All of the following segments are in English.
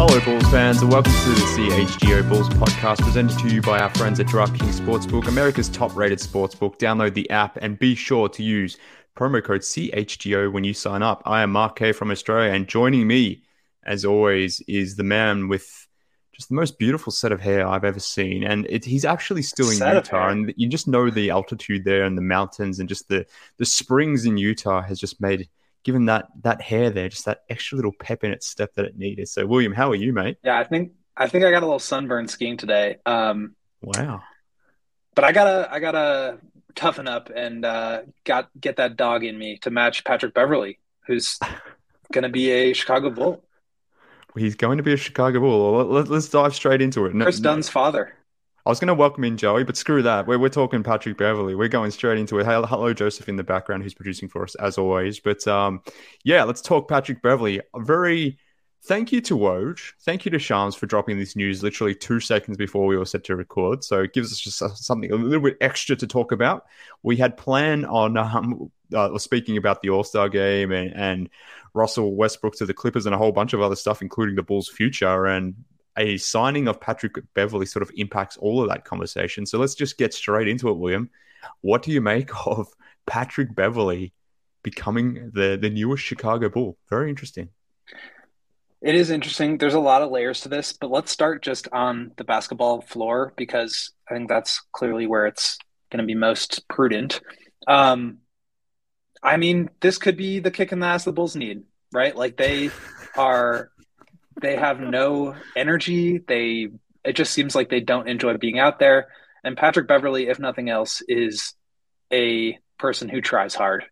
Hello, Bulls fans, and welcome to the CHGO Bulls podcast presented to you by our friends at DraftKings Sportsbook, America's top rated sportsbook. Download the app and be sure to use promo code CHGO when you sign up. I am Mark K from Australia, and joining me, as always, is the man with just the most beautiful set of hair I've ever seen. And it, he's actually still in Set Utah, and you just know the altitude there and the mountains and just the, the springs in Utah has just made. Given that that hair there, just that extra little pep in its step that it needed. So, William, how are you, mate? Yeah, I think I think I got a little sunburn skiing today. Um, Wow. but I gotta I gotta toughen up and uh, got get that dog in me to match Patrick Beverley, who's gonna be a Chicago Bull. He's going to be a Chicago Bull. Let, us dive straight into it. No- Chris no- Dunn's father. I was going to welcome in Joey, but screw that. We're, we're talking Patrick Beverley. We're going straight into it. Hello, Joseph in the background, who's producing for us as always. But um, yeah, let's talk Patrick Beverley. A very thank you to Woj. Thank you to Shams for dropping this news literally two seconds before we were set to record. So it gives us just uh, something a little bit extra to talk about. We had planned on um, uh, speaking about the All Star game and, and Russell Westbrook to the Clippers and a whole bunch of other stuff, including the Bulls' future. And a signing of Patrick Beverley sort of impacts all of that conversation. So let's just get straight into it, William. What do you make of Patrick Beverley becoming the the newest Chicago Bull? Very interesting. It is interesting. There's a lot of layers to this, but let's start just on the basketball floor because I think that's clearly where it's going to be most prudent. Um, I mean, this could be the kick in the ass the Bulls need, right? Like they are, they have no energy. They, it just seems like they don't enjoy being out there. And Patrick Beverley, if nothing else, is a person who tries hard,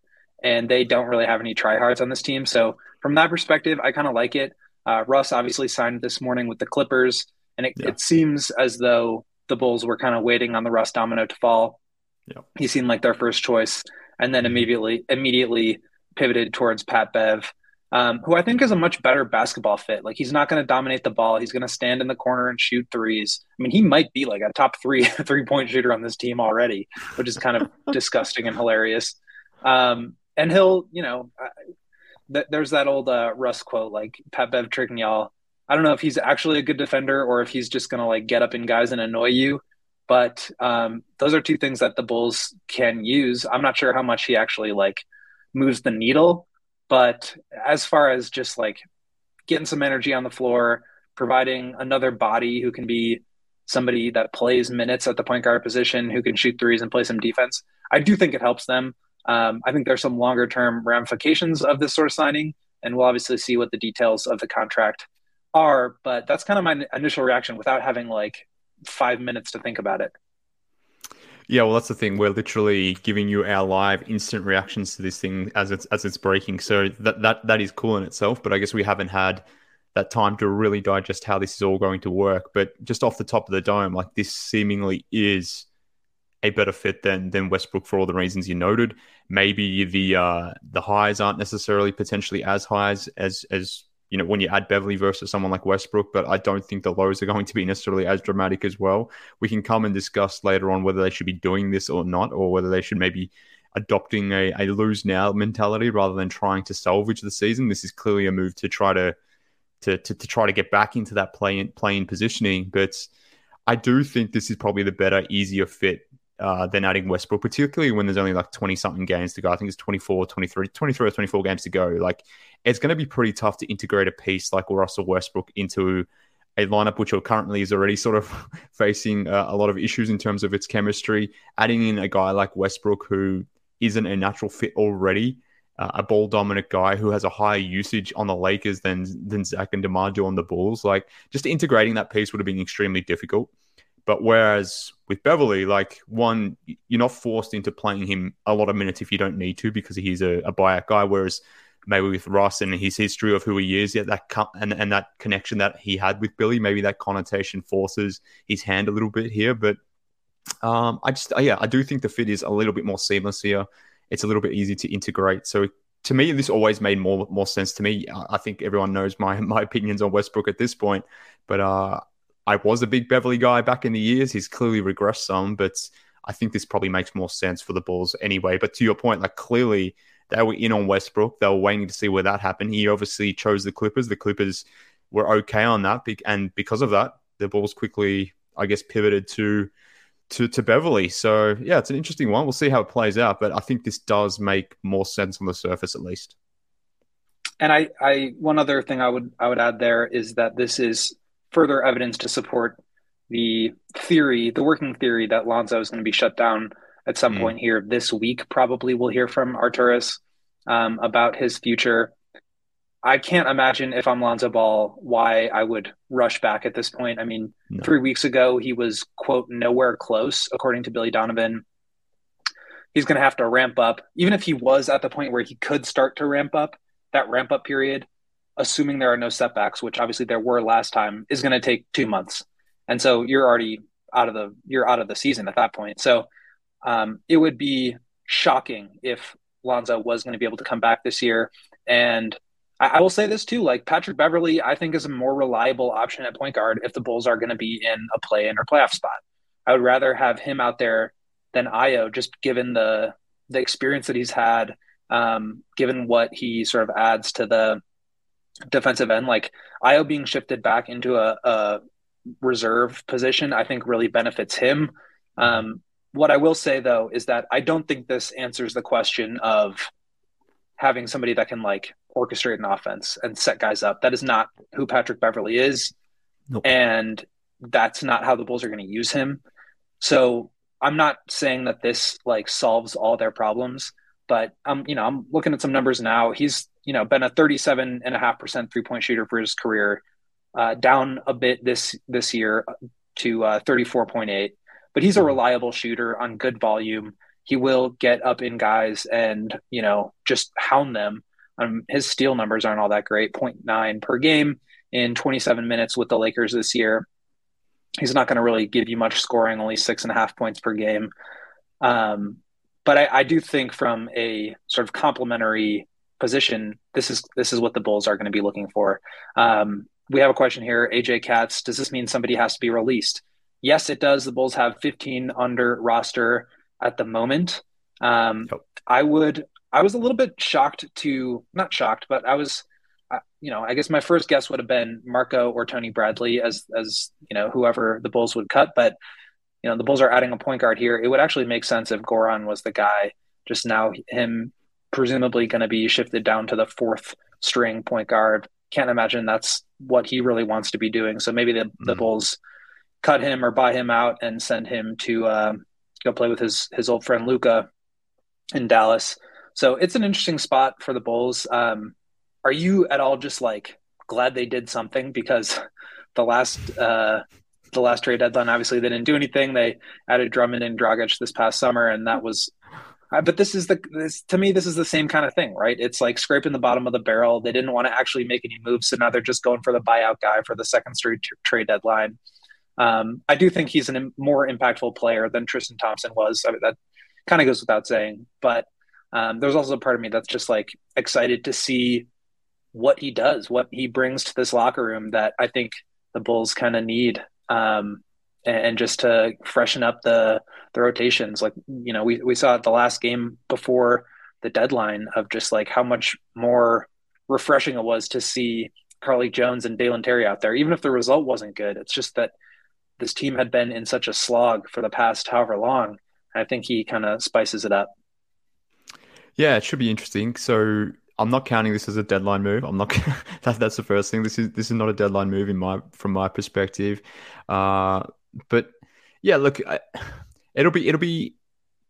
and they don't really have any tryhards on this team. So from that perspective, I kind of like it. Uh, Russ obviously signed this morning with the Clippers, and it, Yeah. it seems as though the Bulls were kind of waiting on the Russ domino to fall. Yeah. He seemed like their first choice, and then Mhm. immediately immediately pivoted towards Pat Bev, um, who I think is a much better basketball fit. Like he's not going to dominate the ball; he's going to stand in the corner and shoot threes. I mean, he might be like a top three three point shooter on this team already, which is kind of disgusting and hilarious. Um, and he'll, you know, th- there's that old uh, Russ quote, like Pat Bev tricking y'all. I don't know if he's actually a good defender or if he's just going to like get up in guys and annoy you. But um, those are two things that the Bulls can use. I'm not sure how much he actually like moves the needle, but as far as just like getting some energy on the floor, providing another body who can be somebody that plays minutes at the point guard position, who can shoot threes and play some defense, I do think it helps them. Um, I think there's some longer term ramifications of this sort of signing, and we'll obviously see what the details of the contract are. But that's kind of my initial reaction without having like five minutes to think about it. Yeah, well, that's the thing. We're literally giving you our live instant reactions to this thing as it's as it's breaking. So that that that is cool in itself. But I guess we haven't had that time to really digest how this is all going to work. But just off the top of the dome, like this seemingly is a better fit than than Westbrook for all the reasons you noted. Maybe the uh, the highs aren't necessarily potentially as high as as, as you know when you add Beverley versus someone like Westbrook, but I don't think the lows are going to be necessarily as dramatic as well. We can come and discuss later on whether they should be doing this or not, or whether they should maybe adopting a, a lose now mentality rather than trying to salvage the season. This is clearly a move to try to to to, to try to get back into that play playing positioning, but I do think this is probably the better, easier fit uh, than adding Westbrook, particularly when there's only like 20 something games to go. I think it's 24, 23, 23 or 24 games to go. Like it's going to be pretty tough to integrate a piece like Russell Westbrook into a lineup which currently is already sort of facing uh, a lot of issues in terms of its chemistry. Adding in a guy like Westbrook who isn't a natural fit already, uh, a ball dominant guy who has a higher usage on the Lakers than than Zach and DeMar on the Bulls. Like just integrating that piece would have been extremely difficult. But whereas with Beverley, like one, you're not forced into playing him a lot of minutes if you don't need to because he's a, a buyout guy. Whereas maybe with Russ and his history of who he is, yeah, that co- and and that connection that he had with Billy, maybe that connotation forces his hand a little bit here. But um, I just, yeah, I do think the fit is a little bit more seamless here. It's a little bit easy to integrate. So to me, this always made more more sense to me. I I think everyone knows my my opinions on Westbrook at this point, but uh, I was a big Beverley guy back in the years. He's clearly regressed some, but I think this probably makes more sense for the Bulls anyway. But to your point, like clearly they were in on Westbrook. They were waiting to see where that happened. He obviously chose the Clippers. The Clippers were okay on that, and because of that, the Bulls quickly, I guess, pivoted to to to Beverley. So yeah, it's an interesting one. We'll see how it plays out, but I think this does make more sense on the surface, at least. And I, I one other thing I would I would add there is that this is further evidence to support the theory, the working theory that Lonzo is going to be shut down at some mm. point here this week. Probably we'll hear from Arturas um, about his future. I can't imagine if I'm Lonzo Ball why I would rush back at this point. I mean, no. three weeks ago he was quote nowhere close, according to Billy Donovan. He's going to have to ramp up, even if he was at the point where he could start to ramp up. That ramp up period, assuming there are no setbacks, which obviously there were last time, is going to take two months, and so you're already out of the you're out of the season at that point. So um, it would be shocking if Lonzo was going to be able to come back this year and I, I will say this too, like Patrick Beverley, I think is a more reliable option at point guard if the Bulls are going to be in a play in or playoff spot. I would rather have him out there than Ayo, just given the the experience that he's had, um, given what he sort of adds to the defensive end. Like Ayo being shifted back into a, a reserve position, I think really benefits him. Um, what I will say though is that I don't think this answers the question of having somebody that can like orchestrate an offense and set guys up. That is not who Patrick Beverley is. Nope. And that's not how the Bulls are going to use him. So I'm not saying that this like solves all their problems, but I'm, you know, I'm looking at some numbers now. He's, you know, been a 37 and a half percent three point shooter for his career, uh, down a bit this, this year to uh, 34.8, but he's a mm-hmm. reliable shooter on good volume. He will get up in guys and, you know, just hound them um, his steal numbers aren't all that great 0.9 per game in 27 minutes with the Lakers this year. He's not going to really give you much scoring, only six and a half points per game. Um, but I, I, do think from a sort of complementary position, this is this is what the Bulls are going to be looking for. Um, we have a question here, AJ Katz. Does this mean somebody has to be released? Yes, it does. The Bulls have 15 under roster at the moment. Um. I would I was a little bit shocked to not shocked, but I was, you know, I guess my first guess would have been Marko or Tony Bradley as as you know whoever the Bulls would cut, but you know the Bulls are adding a point guard here. It would actually make sense if Goran was the guy. Just now, him presumably going to be shifted down to the fourth string point guard. Can't imagine that's what he really wants to be doing. So maybe the, mm. the Bulls cut him or buy him out and send him to uh, go play with his his old friend Luka in Dallas. So it's an interesting spot for the Bulls. Um, are you at all just like glad they did something because the last uh, the last trade deadline obviously they didn't do anything. They added Drummond and Dragic this past summer, and that was. Uh, but this is the this to me this is the same kind of thing, right? It's like scraping the bottom of the barrel. They didn't want to actually make any moves, so now they're just going for the buyout guy for the second straight t- trade deadline. Um, I do think he's a more impactful player than Tristan Thompson was. I mean, that kind of goes without saying, but um, there's also a part of me that's just like excited to see what he does, what he brings to this locker room that I think the Bulls kind of need. Um, and, just to freshen up the the rotations, like you know, we we saw it the last game before the deadline of just like how much more refreshing it was to see Carlik Jones and Dalen Terry out there, even if the result wasn't good. It's just that this team had been in such a slog for the past however long. I think he kind of spices it up. Yeah, it should be interesting. So I'm not counting this as a deadline move. I'm not. that, that's the first thing. This is this is not a deadline move in my from my perspective. Uh, but yeah, look, I, it'll be it'll be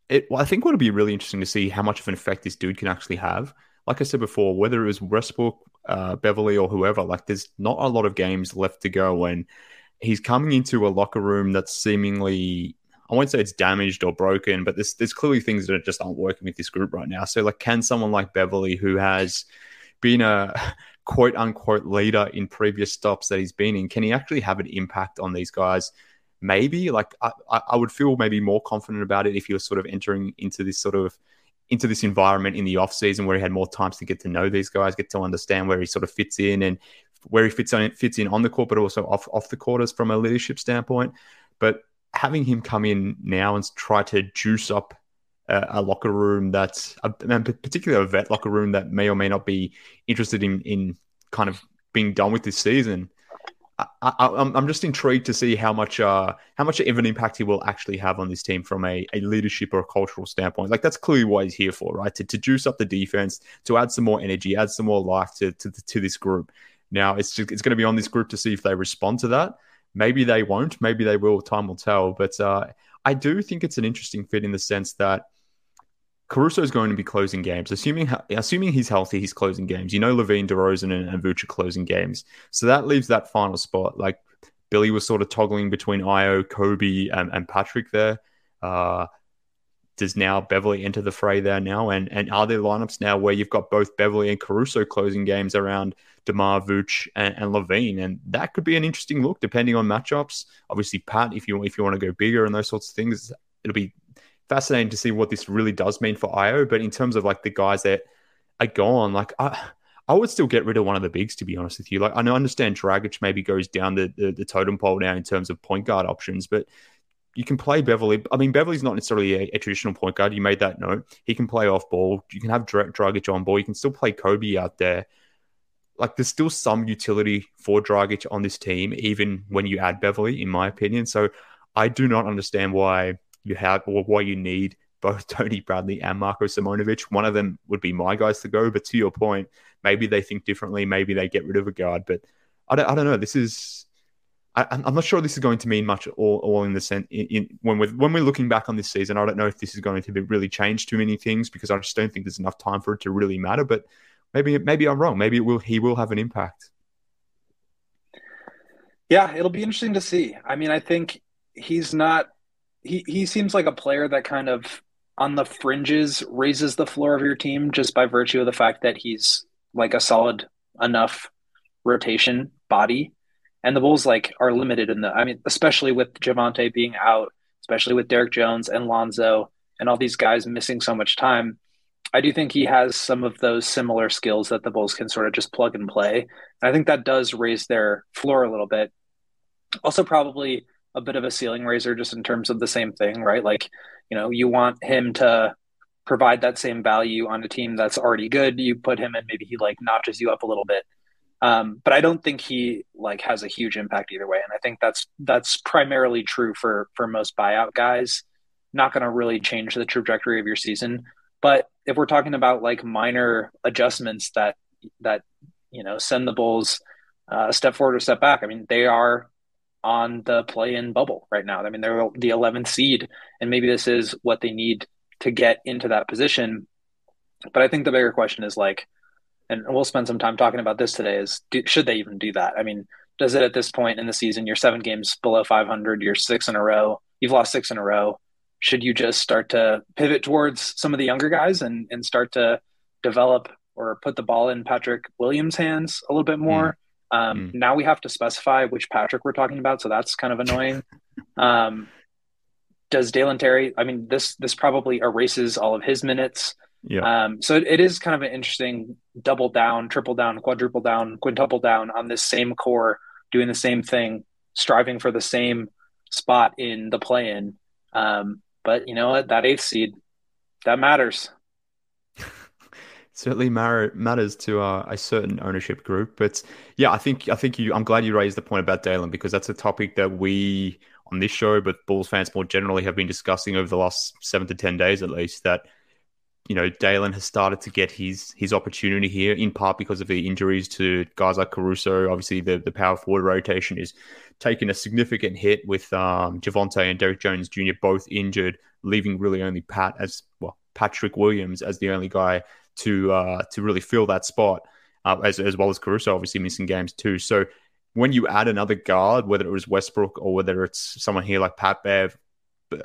it. Well, I think what'll be really interesting to see how much of an effect this dude can actually have. Like I said before, whether it was Westbrook, uh, Beverley, or whoever, like there's not a lot of games left to go when he's coming into a locker room that's seemingly I won't say it's damaged or broken, but there's there's clearly things that just aren't working with this group right now. So like, can someone like Beverley, who has been a quote unquote leader in previous stops that he's been in, can he actually have an impact on these guys? Maybe like I, I would feel maybe more confident about it if he was sort of entering into this sort of into this environment in the off season where he had more times to get to know these guys, get to understand where he sort of fits in and where he fits on fits in on the court, but also off off the quarters from a leadership standpoint. But having him come in now and try to juice up a, a locker room that's, a, particularly a vet locker room that may or may not be interested in in kind of being done with this season, I, am just intrigued to see how much uh, how much of an impact he will actually have on this team from a, a leadership or a cultural standpoint. Like that's clearly what he's here for, right? To, to juice up the defense, to add some more energy, add some more life to to, to this group. Now it's just, it's going to be on this group to see if they respond to that. Maybe they won't. Maybe they will. Time will tell. But uh, I do think it's an interesting fit in the sense that Caruso is going to be closing games. Assuming assuming he's healthy, he's closing games. You know, LaVine, DeRozan, and, and Vooch closing games. So that leaves that final spot. Like Billy was sort of toggling between Ayo, Kobe, and, and Patrick there. Uh, does now Beverley enter the fray there now? And and are there lineups now where you've got both Beverley and Caruso closing games around DeMar, Vooch, and, and LaVine? And that could be an interesting look depending on matchups. Obviously, Pat, if you if you want to go bigger and those sorts of things, it'll be fascinating to see what this really does mean for Ayo. But in terms of like the guys that are gone, like I, I would still get rid of one of the bigs to be honest with you. Like I understand Dragic maybe goes down the, the, the totem pole now in terms of point guard options, but you can play Beverley. I mean, Beverley's not necessarily a, a, traditional point guard. You made that note. He can play off ball. You can have Dragic on ball. You can still play Kobe out there. Like there's still some utility for Dragic on this team, even when you add Beverley, in my opinion. So I do not understand why you have or why you need both Tony Bradley and Marko Simonovic. One of them would be my guys to go, but to your point, maybe they think differently. Maybe they get rid of a guard, but I don't, I don't know. This is. I, am not sure this is going to mean much all, all in the sense in, in, when we're when we're looking back on this season. I don't know if this is going to be really change too many things because I just don't think there's enough time for it to really matter. But maybe maybe I'm wrong. Maybe it will he will have an impact. Yeah, it'll be interesting to see. I mean, I think he's not he he seems like a player that kind of on the fringes raises the floor of your team just by virtue of the fact that he's like a solid enough rotation body. And the Bulls like are limited in the I mean, especially with Javonte being out, especially with Derrick Jones and Lonzo and all these guys missing so much time. I do think he has some of those similar skills that the Bulls can sort of just plug and play. And I think that does raise their floor a little bit. Also, probably a bit of a ceiling raiser just in terms of the same thing, right? Like, you know, you want him to provide that same value on a team that's already good. You put him in, maybe he like notches you up a little bit. Um, but I don't think he like has a huge impact either way. And I think that's that's primarily true for for most buyout guys. Not going to really change the trajectory of your season. But if we're talking about like minor adjustments that that you know send the Bulls uh, a step forward or step back, I mean they are on the play-in bubble right now. I mean, they're the 11th seed, and maybe this is what they need to get into that position. But I think the bigger question is like, and we'll spend some time talking about this today: is do, should they even do that? I mean, does it at this point in the season? You're seven games below 500. You're six in a row. You've lost six in a row. Should you just start to pivot towards some of the younger guys and and start to develop or put the ball in Patrick Williams' hands a little bit more? Mm um, mm. Now we have to specify which Patrick we're talking about, so that's kind of annoying. um, does Dalen Terry? I mean, this this probably erases all of his minutes. Yeah. Um, so it, it is kind of an interesting double down, triple down, quadruple down, quintuple down on this same core, doing the same thing, striving for the same spot in the play-in. Um, but you know what? That eighth seed, that matters certainly matters to uh, a certain ownership group. But yeah, I think I think you. I'm glad you raised the point about Dalen because that's a topic that we on this show, but Bulls fans more generally have been discussing over the last seven to ten days at least. That you know Dalen has started to get his his opportunity here in part because of the injuries to guys like Caruso. Obviously, the the power forward rotation is taking a significant hit with um, Javonte and Derrick Jones Jr. both injured, leaving really only Pat as well. Patrick Williams as the only guy to uh, to really fill that spot, uh, as as well as Caruso obviously missing games too. So when you add another guard, whether it was Westbrook or whether it's someone here like Pat Bev, uh,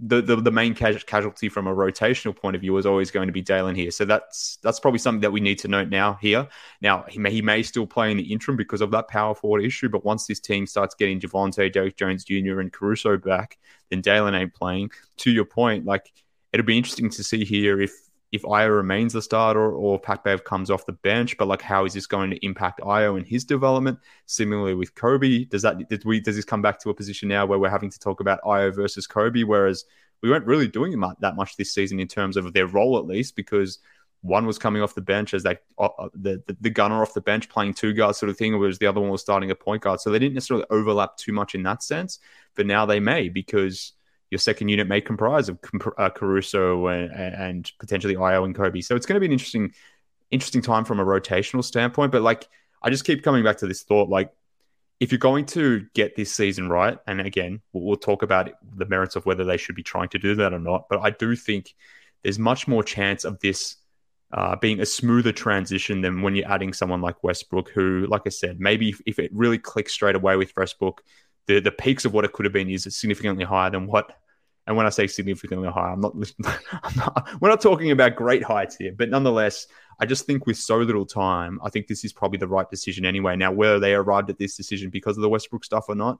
the, the, the main casualty from a rotational point of view is always going to be Dalen here. So that's that's probably something that we need to note now here. Now he may he may still play in the interim because of that power forward issue, but once this team starts getting Javonte, Derrick Jones Jr. and Caruso back, then Dalen ain't playing. To your point, like it'll be interesting to see here if if Ayo remains the starter or Pat Bev comes off the bench, but like how is this going to impact Ayo and his development? Similarly with Kobe, does that did we does this come back to a position now where we're having to talk about Ayo versus Kobe, whereas we weren't really doing that much this season in terms of their role at least because one was coming off the bench as they uh, uh, the, the, the gunner off the bench playing two guards sort of thing, whereas the other one was starting a point guard. So they didn't necessarily overlap too much in that sense, but now they may because your second unit may comprise of uh, Caruso and, and potentially Ayo and Kobe. So it's going to be an interesting interesting time from a rotational standpoint. But like I just keep coming back to this thought, like if you're going to get this season right, and again, we'll, we'll, talk about the merits of whether they should be trying to do that or not, but I do think there's much more chance of this uh, being a smoother transition than when you're adding someone like Westbrook, who, like I said, maybe if, if it really clicks straight away with Westbrook, the, the peaks of what it could have been is significantly higher than what. And when I say significantly higher, I'm not, I'm not we're not talking about great heights here, but nonetheless, I just think with so little time, I think this is probably the right decision anyway. Now, whether they arrived at this decision because of the Westbrook stuff or not,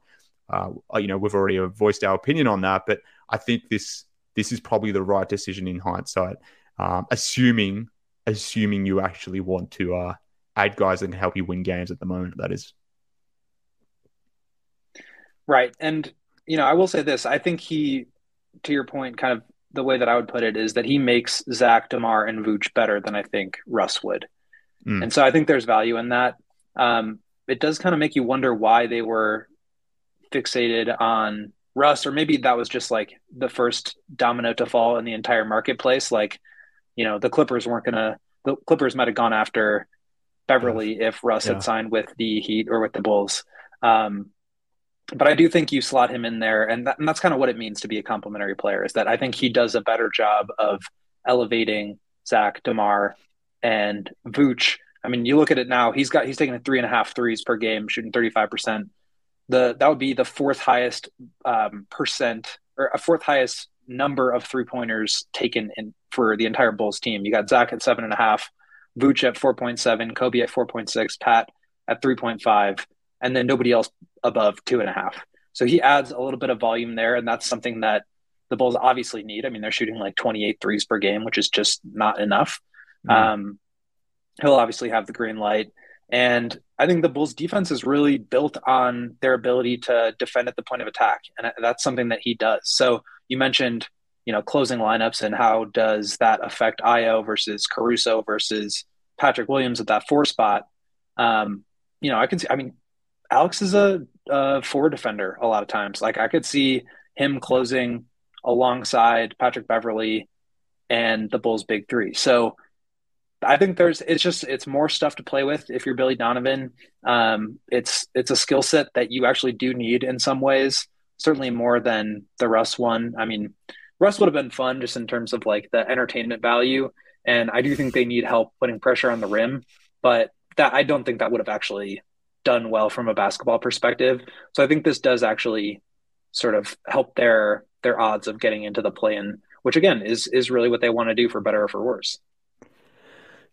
uh, you know, we've already voiced our opinion on that. But I think this this is probably the right decision in hindsight, um, assuming assuming you actually want to uh, add guys that can help you win games at the moment. That is right, and you know, I will say this: I think he, to your point, kind of the way that I would put it is that he makes Zach, DeMar, and Vooch better than I think Russ would. Mm. And so I think there's value in that. Um, it does kind of make you wonder why they were fixated on Russ, or maybe that was just like the first domino to fall in the entire marketplace. Like, you know, the Clippers weren't going to, the Clippers might have gone after Beverley if Russ yeah. had signed with the Heat or with the Bulls. Um, but I do think you slot him in there, and, that, and that's kind of what it means to be a complementary player. Is that I think he does a better job of elevating Zach DeMar and Vooch. I mean, you look at it now; he's got he's taking three and a half threes per game, shooting thirty five percent. The that would be the fourth highest um, percent or a fourth highest number of three pointers taken in for the entire Bulls team. You got Zach at seven and a half, Vooch at four point seven, Kobe at four point six, Pat at three point five and then nobody else above two and a half. So he adds a little bit of volume there, and that's something that the Bulls obviously need. I mean, they're shooting like 28 threes per game, which is just not enough. Mm. Um, he'll obviously have the green light. And I think the Bulls defense is really built on their ability to defend at the point of attack. And that's something that he does. So you mentioned, you know, closing lineups and how does that affect Ayo versus Caruso versus Patrick Williams at that four spot. Um, you know, I can see, I mean, Alex is a, a forward defender a lot of times. Like I could see him closing alongside Patrick Beverley and the Bulls' big three. So I think there's it's just it's more stuff to play with if you're Billy Donovan. Um, it's it's a skill set that you actually do need in some ways, certainly more than the Russ one. I mean, Russ would have been fun just in terms of like the entertainment value, and I do think they need help putting pressure on the rim, but that I don't think that would have actually done well from a basketball perspective. So I think this does actually sort of help their their odds of getting into the play in, which again is is really what they want to do for better or for worse.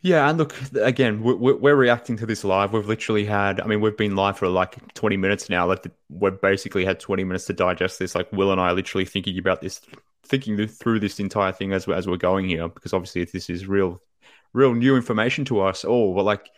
Yeah, and look again, we're, we're reacting to this live. We've literally had, I mean, we've been live for like 20 minutes now. Like we've basically had 20 minutes to digest this. Like Will and I are literally thinking about this, thinking through this entire thing as we're, as we're going here, because obviously this is real, real new information to us all. But like,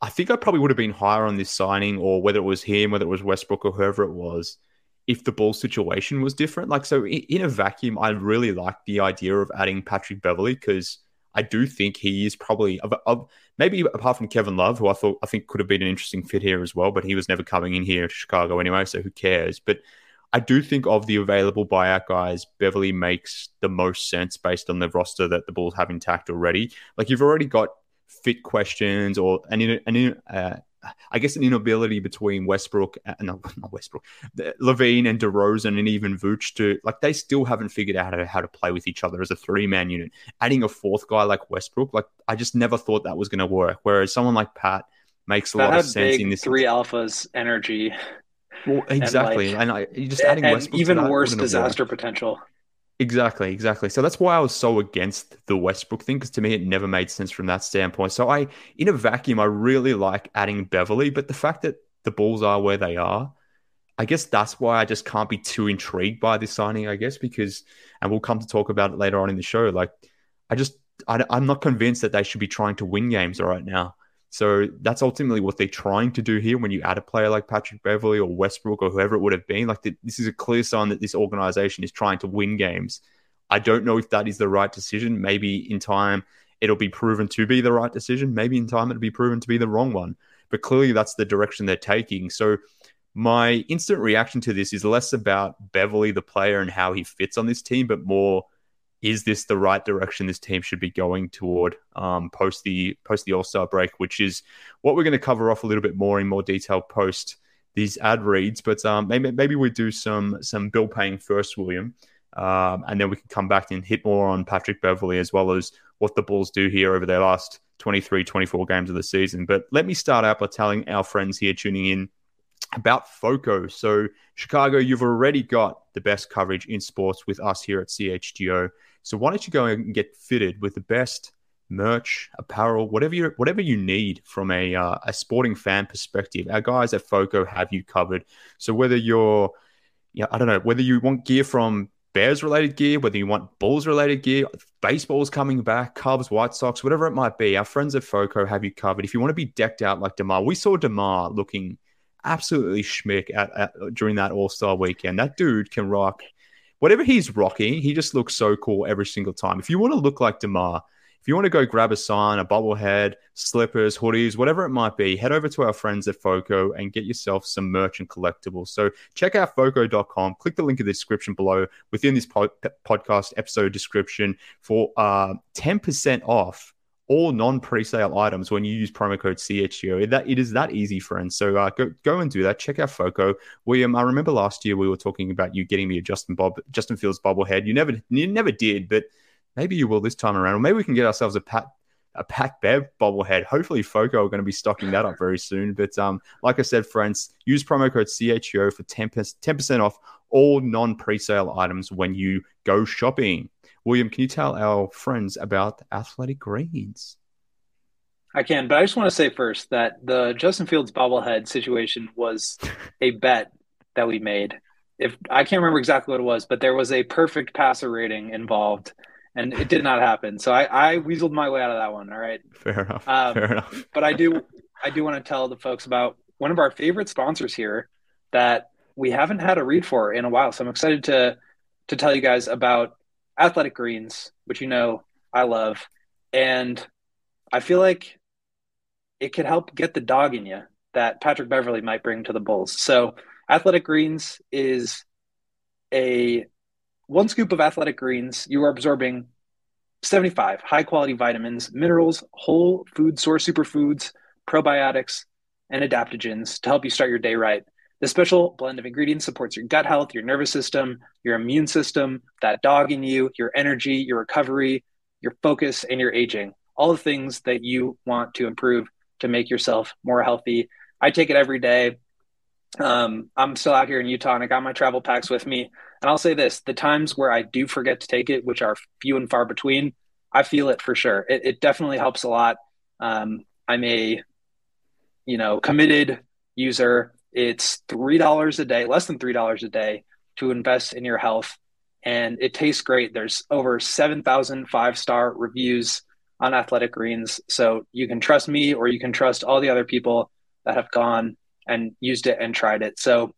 I think I probably would have been higher on this signing, or whether it was him, whether it was Westbrook, or whoever it was, if the ball situation was different. Like, so in a vacuum, I really like the idea of adding Patrick Beverley because I do think he is probably of, of, maybe apart from Kevin Love, who I thought I think could have been an interesting fit here as well, but he was never coming in here to Chicago anyway, so who cares? But I do think of the available buyout guys, Beverley makes the most sense based on the roster that the Bulls have intact already. Like you've already got fit questions or an, an uh, I guess an inability between Westbrook and no, not Westbrook, LaVine and DeRozan and even Vooch to like they still haven't figured out how to, how to play with each other as a three man unit. Adding a fourth guy like Westbrook, like I just never thought that was going to work. Whereas someone like Pat makes a that lot of sense in this three alphas energy. Well, exactly, and, like, and I, just adding and Westbrook even worse disaster potential. Exactly, exactly. So that's why I was so against the Westbrook thing because to me it never made sense from that standpoint. So I, in a vacuum, I really like adding Beverley, but the fact that the Bulls are where they are, I guess that's why I just can't be too intrigued by this signing. I guess because, and we'll come to talk about it later on in the show. Like, I just I, I'm not convinced that they should be trying to win games right now. So that's ultimately what they're trying to do here when you add a player like Patrick Beverley or Westbrook or whoever it would have been. Like, the, this is a clear sign that this organization is trying to win games. I don't know if that is the right decision. Maybe in time it'll be proven to be the right decision. Maybe in time it'll be proven to be the wrong one. But clearly that's the direction they're taking. So my instant reaction to this is less about Beverley, the player, and how he fits on this team, but more is this the right direction this team should be going toward um, post the post the All Star break, which is what we're going to cover off a little bit more in more detail post these ad reads. But um, maybe maybe we do some some bill paying first, William, um, and then we can come back and hit more on Patrick Beverley as well as what the Bulls do here over their last 23, 24 games of the season. But let me start out by telling our friends here tuning in about FOCO. So, Chicago, you've already got the best coverage in sports with us here at CHGO. So, why don't you go and get fitted with the best merch, apparel, whatever you whatever you need from a uh, a sporting fan perspective. Our guys at FOCO have you covered. So, whether you're, yeah, I don't know, whether you want gear from Bears related gear, whether you want Bulls related gear, baseball's coming back, Cubs, White Sox, whatever it might be, our friends at FOCO have you covered. If you want to be decked out like DeMar, we saw DeMar looking absolutely schmick at, at during that All Star weekend. That dude can rock whatever he's rocking. He just looks so cool every single time. If you want to look like DeMar, if you want to go grab a sign, a bobblehead, slippers, hoodies, whatever it might be, head over to our friends at FOCO and get yourself some merch and collectibles. So check out FOCO.com. Click the link in the description below within this podcast episode description for uh, 10% off all non-presale items when you use promo code CHGO. That it is that easy, friends. So uh, go go and do that. Check out Foco. William, I remember last year we were talking about you getting me a Justin Bob Justin Fields bobblehead. You never you never did, but maybe you will this time around. Or maybe we can get ourselves a Pat a Pat Bev bobblehead. Hopefully, Foco are going to be stocking that up very soon. But um, like I said, friends, use promo code CHGO for 10 percent off all non-presale items when you go shopping. William, can you tell our friends about Athletic Greens? I can, but I just want to say first that the Justin Fields bobblehead situation was a bet that we made. If I can't remember exactly what it was, but there was a perfect passer rating involved, and it did not happen. So I, I weaseled my way out of that one. All right, fair enough. Um, fair enough. but I do, I do want to tell the folks about one of our favorite sponsors here that we haven't had a read for in a while. So I'm excited to to tell you guys about athletic greens, which you know I love, and I feel like it could help get the dog in you that Patrick Beverley might bring to the Bulls. So, athletic greens is a one scoop of athletic greens. You are absorbing 75 high quality vitamins, minerals, whole food source superfoods, probiotics, and adaptogens to help you start your day right. The special blend of ingredients supports your gut health, your nervous system, your immune system, that dog in you, your energy, your recovery, your focus, and your aging. All the things that you want to improve to make yourself more healthy. I take it every day. Um, I'm still out here in Utah and I got my travel packs with me. And I'll say this the times where I do forget to take it, which are few and far between, I feel it for sure. It, it definitely helps a lot. Um, I'm a, you know, committed user. It's $3 a day, less than $3 a day to invest in your health. And it tastes great. There's over 7,000 five star reviews on Athletic Greens. So you can trust me or you can trust all the other people that have gone and used it and tried it. So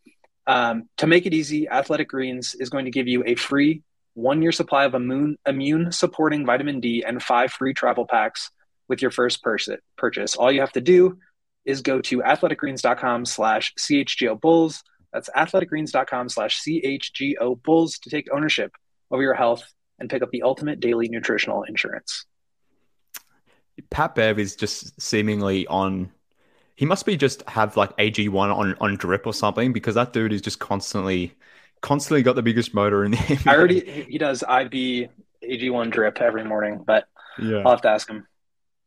um, to make it easy, Athletic Greens is going to give you a free one year supply of immune, immune supporting vitamin D and five free travel packs with your first purchase. All you have to do is go to athleticgreens.com slash CHGO Bulls. That's athleticgreens.com slash CHGO Bulls to take ownership over your health and pick up the ultimate daily nutritional insurance. Pat Bev is just seemingly on. He must be just have like AG1 on, on drip or something because that dude is just constantly, constantly got the biggest motor in the NBA. I already, he does IV AG1 drip every morning, but yeah. I'll have to ask him.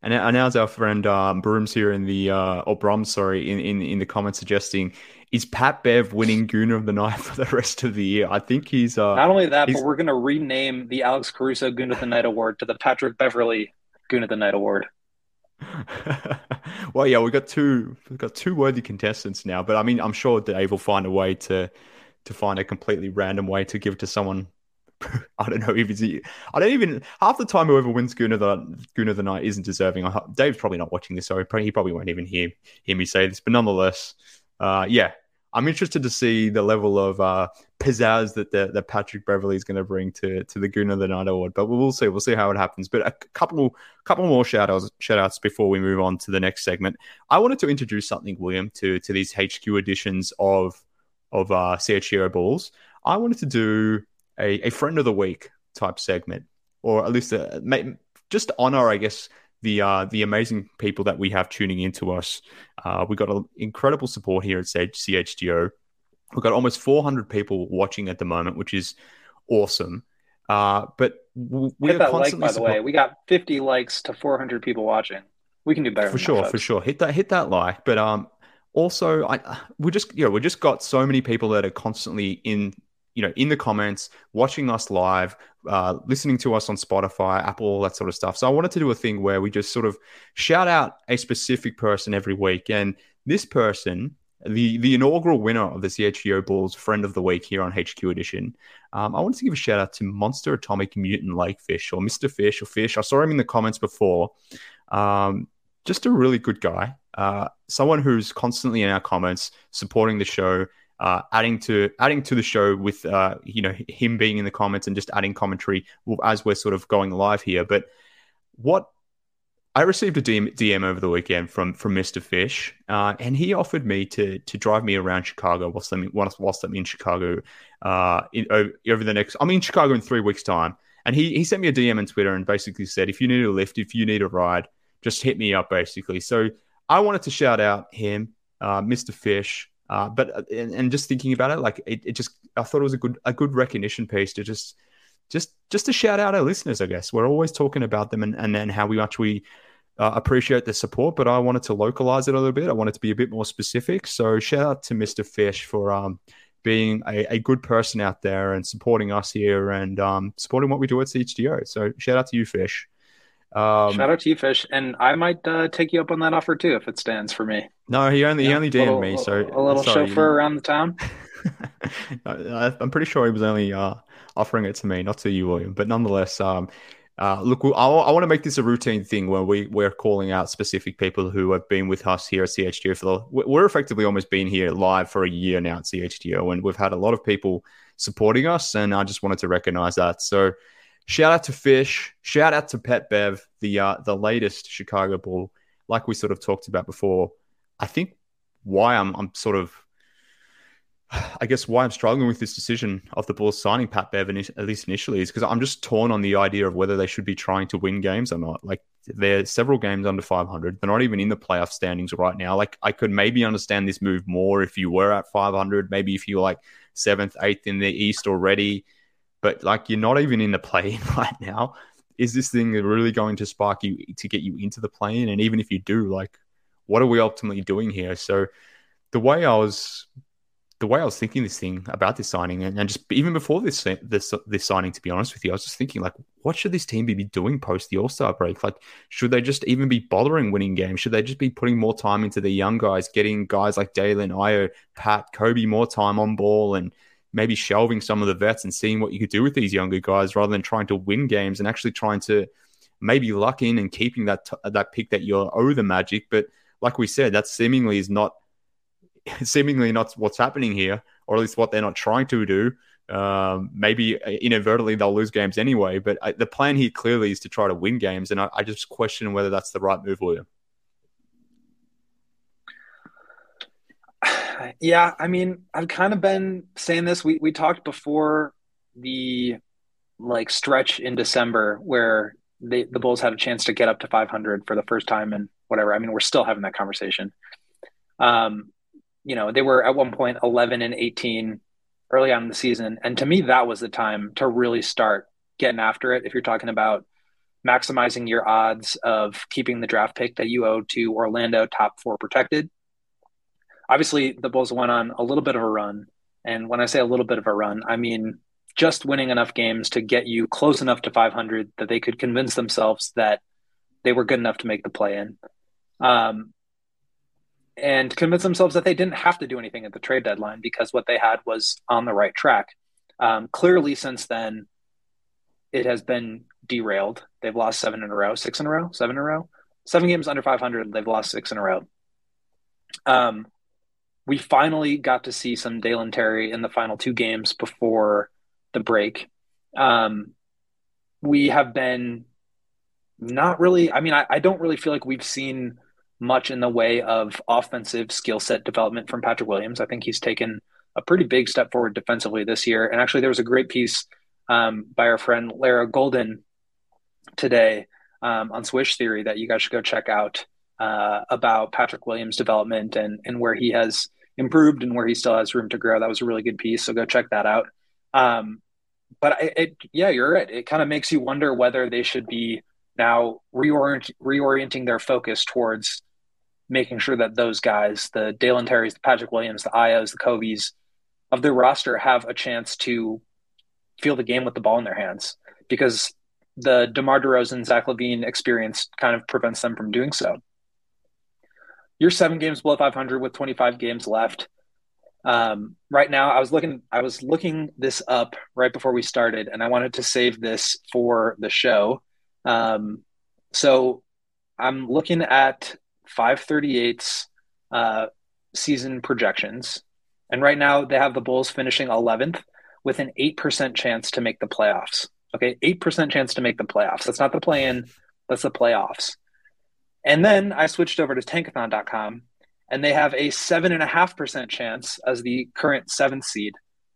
And, now's our friend um, Brooms here in the uh, or Brom, sorry, in, in in the comments suggesting is Pat Bev winning Gooner of the Night for the rest of the year? I think he's uh, not only that, but we're going to rename the Alex Caruso Gooner of the Night award to the Patrick Beverley Gooner of the Night award. well, yeah, we got two we've got two worthy contestants now, but I mean, I'm sure Dave will find a way to to find a completely random way to give it to someone I don't know if it's. I don't even half the time whoever wins Gooner the Gooner the night isn't deserving. I, Dave's probably not watching this, so he probably, won't even hear hear me say this. But nonetheless, uh, yeah, I'm interested to see the level of uh, pizzazz that the, that Patrick Beverley is going to bring to to the Goon of the Night award. But we'll see. We'll see how it happens. But a couple couple more shout outs shout outs before we move on to the next segment. I wanted to introduce something, William, to to these HQ editions of of uh, balls. I wanted to do a, a friend of the week type segment, or at least a, just honor, I guess, the uh, the amazing people that we have tuning into us. Uh, we got an incredible support here at CHGO. We've got almost 400 people watching at the moment, which is awesome. Uh, but we Hit that like, by the way. We got 50 likes to 400 people watching. We can do better. For sure, that, for sure. Hit that, hit that like. But um, also, I we just you know we just got so many people that are constantly in you know in the comments, watching us live, uh, listening to us on Spotify, Apple, all that sort of stuff. So I wanted to do a thing where we just sort of shout out a specific person every week, and this person the the inaugural winner of the CHGO Balls Friend of the Week here on HQ Edition. Um, I wanted to give a shout out to Monster Atomic Mutant Lakefish or Mr. Fish or Fish. I saw him in the comments before. Um, just a really good guy. Uh, someone who's constantly in our comments, supporting the show, uh, adding to adding to the show with uh, you know him being in the comments and just adding commentary as we're sort of going live here. But what I received a DM, DM, over the weekend from from Mr. Fish, uh, and he offered me to to drive me around Chicago whilst I'm whilst, whilst I'm in Chicago uh, in, over the next. I'm in Chicago in three weeks' time, and he he sent me a DM on Twitter and basically said, if you need a lift, if you need a ride, just hit me up, basically. So I wanted to shout out him, uh, Mr. Fish, uh, but uh, and, and, just thinking about it, like it, it just I thought it was a good a good recognition piece to just just just to shout out our listeners. I guess we're always talking about them and and then how much we uh, appreciate the support, but I wanted to localize it a little bit. I wanted to be a bit more specific. So shout out to Mr. Fish for um, being a, a, good person out there and supporting us here and um, supporting what we do at CHGO. So shout out to you, Fish. Um, shout out to you, Fish, and I might uh, take you up on that offer too if it stands for me. No, he only yeah, he only DM'd me, so a little sorry, chauffeur around the town. I'm pretty sure he was only uh, offering it to me, not to you, William. But nonetheless, um, uh, look, I, I want to make this a routine thing where we we're calling out specific people who have been with us here at CHGO for the. We're effectively almost been here live for a year now at CHGO, and we've had a lot of people supporting us, and I just wanted to recognize that. So, shout out to Fish, shout out to Pat Bev, the uh, the latest Chicago Bull. Like we sort of talked about before, I think why I'm I'm sort of I guess why I'm struggling with this decision of the Bulls signing Pat Bevan, at least initially, is because I'm just torn on the idea of whether they should be trying to win games or not. Like, they're several games under 500. They're not even in the playoff standings right now. Like, I could maybe understand this move more if you were at 500, maybe if you were like seventh, eighth in the East already. But like, you're not even in the play right now. Is this thing really going to spark you to get you into the play And even if you do, like, what are we ultimately doing here? So, the way I was the way I was thinking this thing about this signing, and, and, just even before this this this signing, to be honest with you, I was just thinking like, what should this team be doing post the All Star break? Like, should they just even be bothering winning games? Should they just be putting more time into the young guys, getting guys like Dalen, Ayo, Pat, Kobe more time on ball, and maybe shelving some of the vets and seeing what you could do with these younger guys rather than trying to win games and actually trying to maybe luck in and keeping that t- that pick that you owe the Magic, but like we said, that seemingly is not seemingly not what's happening here, or at least what they're not trying to do. Um, maybe uh, inadvertently they'll lose games anyway, but I, uh, the plan here clearly is to try to win games, and I, I just question whether that's the right move, William. Yeah, I mean, I've kind of been saying this. We we talked before the like stretch in December where they, the Bulls had a chance to get up to 500 for the first time and whatever. I mean, we're still having that conversation. Um, you know, they were at one point 11 and 18 early on in the season. And to me, that was the time to really start getting after it. If you're talking about maximizing your odds of keeping the draft pick that you owe to Orlando top four protected. Obviously, the Bulls went on a little bit of a run. And when I say a little bit of a run, I mean just winning enough games to get you close enough to 500 that they could convince themselves that they were good enough to make the play in. Um, and convince themselves that they didn't have to do anything at the trade deadline because what they had was on the right track. Um, clearly, since then, it has been derailed. They've lost seven in a row, six in a row, seven in a row, seven games under 500. They've lost six in a row. Um, we finally got to see some Dalen Terry in the final two games before the break. Um, we have been not really, I mean, I, I don't really feel like we've seen much in the way of offensive skill set development from Patrick Williams. I think he's taken a pretty big step forward defensively this year. And actually, there was a great piece um, by our friend Lara Golden today um, on Swish Theory that you guys should go check out uh, about Patrick Williams' development and and where he has improved and where he still has room to grow. That was a really good piece, so go check that out. Um, but it, it, yeah, you're right. It kind of makes you wonder whether they should be now reorient, reorienting their focus towards making sure that those guys, the Dalen Terrys, the Patrick Williams, the Ayos, the Coby's of their roster have a chance to feel the game with the ball in their hands because the DeMar DeRozan, Zach LaVine experience kind of prevents them from doing so. You're seven games below 500 with 25 games left. Um, right now, I was looking. I was looking this up right before we started, and I wanted to save this for the show. Um, so I'm looking at 538's uh, season projections, and right now they have the Bulls finishing 11th with an eight percent chance to make the playoffs. Okay, eight percent chance to make the playoffs. That's not the play-in. That's the playoffs. And then I switched over to Tankathon.com and they have a seven and a half percent chance as the current seventh seed,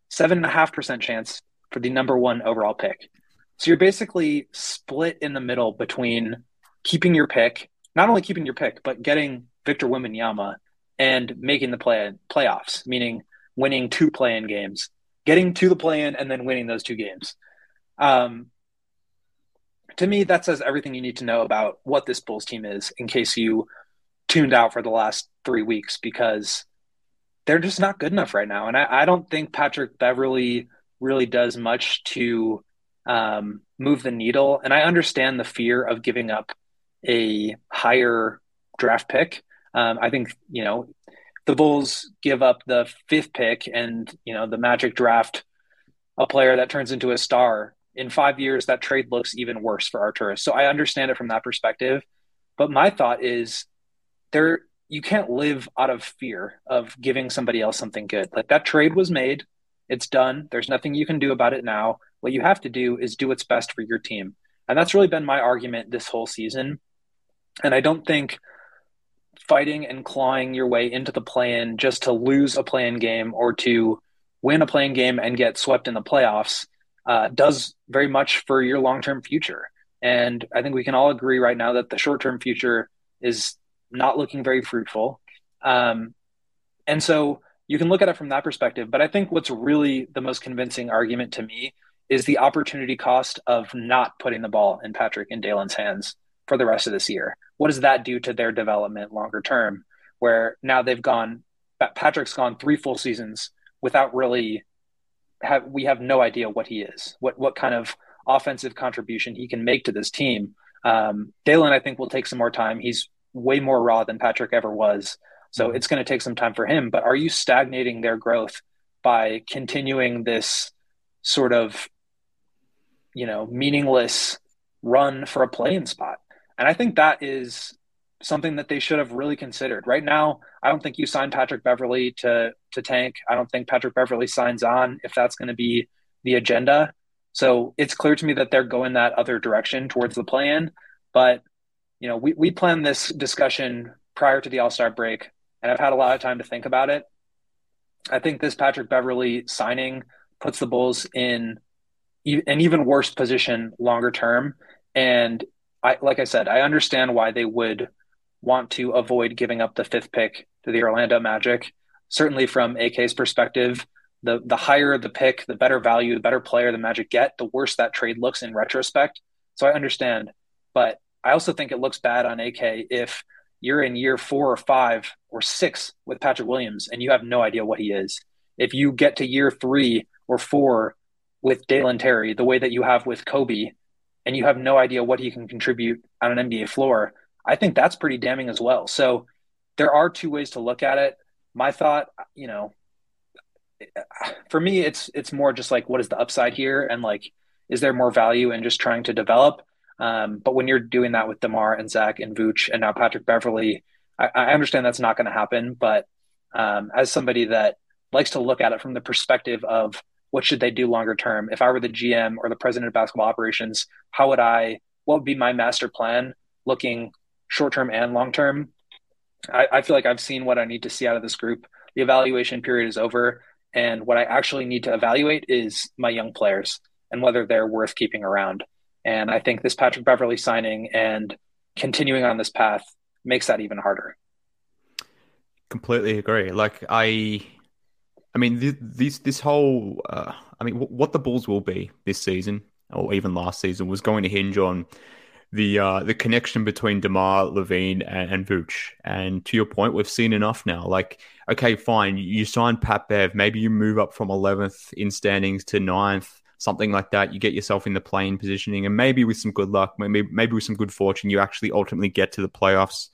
seven and a half percent chance for the number one overall pick. So you're basically split in the middle between keeping your pick, not only keeping your pick, but getting Victor Wembanyama and making the play in playoffs, meaning winning two play-in games, getting to the play-in and then winning those two games. Um, to me, that says everything you need to know about what this Bulls team is in case you tuned out for the last three weeks because they're just not good enough right now. And I, I don't think Patrick Beverley really does much to um, move the needle. And I understand the fear of giving up a higher draft pick. Um, I think, you know, the Bulls give up the fifth pick and, you know, the Magic draft a player that turns into a star. In five years, that trade looks even worse for Arturas. So I understand it from that perspective. But my thought is there you can't live out of fear of giving somebody else something good. Like that trade was made, it's done. There's nothing you can do about it now. What you have to do is do what's best for your team. And that's really been my argument this whole season. And I don't think fighting and clawing your way into the play-in just to lose a play-in game or to win a play-in game and get swept in the playoffs uh, does very much for your long-term future. And I think we can all agree right now that the short-term future is not looking very fruitful. Um, and so you can look at it from that perspective. But I think what's really the most convincing argument to me is the opportunity cost of not putting the ball in Patrick and Dalen's hands for the rest of this year. What does that do to their development longer term? Where now they've gone, Patrick's gone three full seasons without really have we have no idea what he is, what what kind of offensive contribution he can make to this team. Um, Dalen, I think, will take some more time. He's way more raw than Patrick ever was. So mm-hmm. it's going to take some time for him. But are you stagnating their growth by continuing this sort of, you know, meaningless run for a play-in spot? And I think that is something that they should have really considered. Right now, I don't think you sign Patrick Beverley to to tank. I don't think Patrick Beverley signs on if that's going to be the agenda. So it's clear to me that they're going that other direction towards the play-in. But you know, we, we planned this discussion prior to the All Star break, and I've had a lot of time to think about it. I think this Patrick Beverley signing puts the Bulls in an even worse position longer term. And I, like I said, I understand why they would want to avoid giving up the fifth pick to the Orlando Magic. Certainly, from AK's perspective, the the higher the pick, the better value, the better player the Magic get, the worse that trade looks in retrospect. So I understand, but I also think it looks bad on AK if you're in year four or five or six with Patrick Williams and you have no idea what he is. If you get to year three or four with Dalen Terry, the way that you have with Coby, and you have no idea what he can contribute on an NBA floor, I think that's pretty damning as well. So there are two ways to look at it. My thought, you know, for me, it's it's more just like what is the upside here, and like, is there more value in just trying to develop? Um, but when you're doing that with DeMar and Zach and Vooch and now Patrick Beverley, I, I understand that's not going to happen. But um, as somebody that likes to look at it from the perspective of what should they do longer term. If I were the GM or the president of basketball operations, how would I? What would be my master plan, looking short term and long term? I, I feel like I've seen what I need to see out of this group. The evaluation period is over, and what I actually need to evaluate is my young players and whether they're worth keeping around. And I think this Patrick Beverley signing and continuing on this path makes that even harder. Completely agree. Like I, I mean, this this whole, uh, I mean, what the Bulls will be this season or even last season was going to hinge on the uh, the connection between DeMar, LaVine and, and Vooch. And to your point, we've seen enough now. Like, okay, fine, you sign Pat Bev, maybe you move up from 11th in standings to 9th something like that. You get yourself in the play-in positioning, and maybe with some good luck, maybe maybe with some good fortune, you actually ultimately get to the playoffs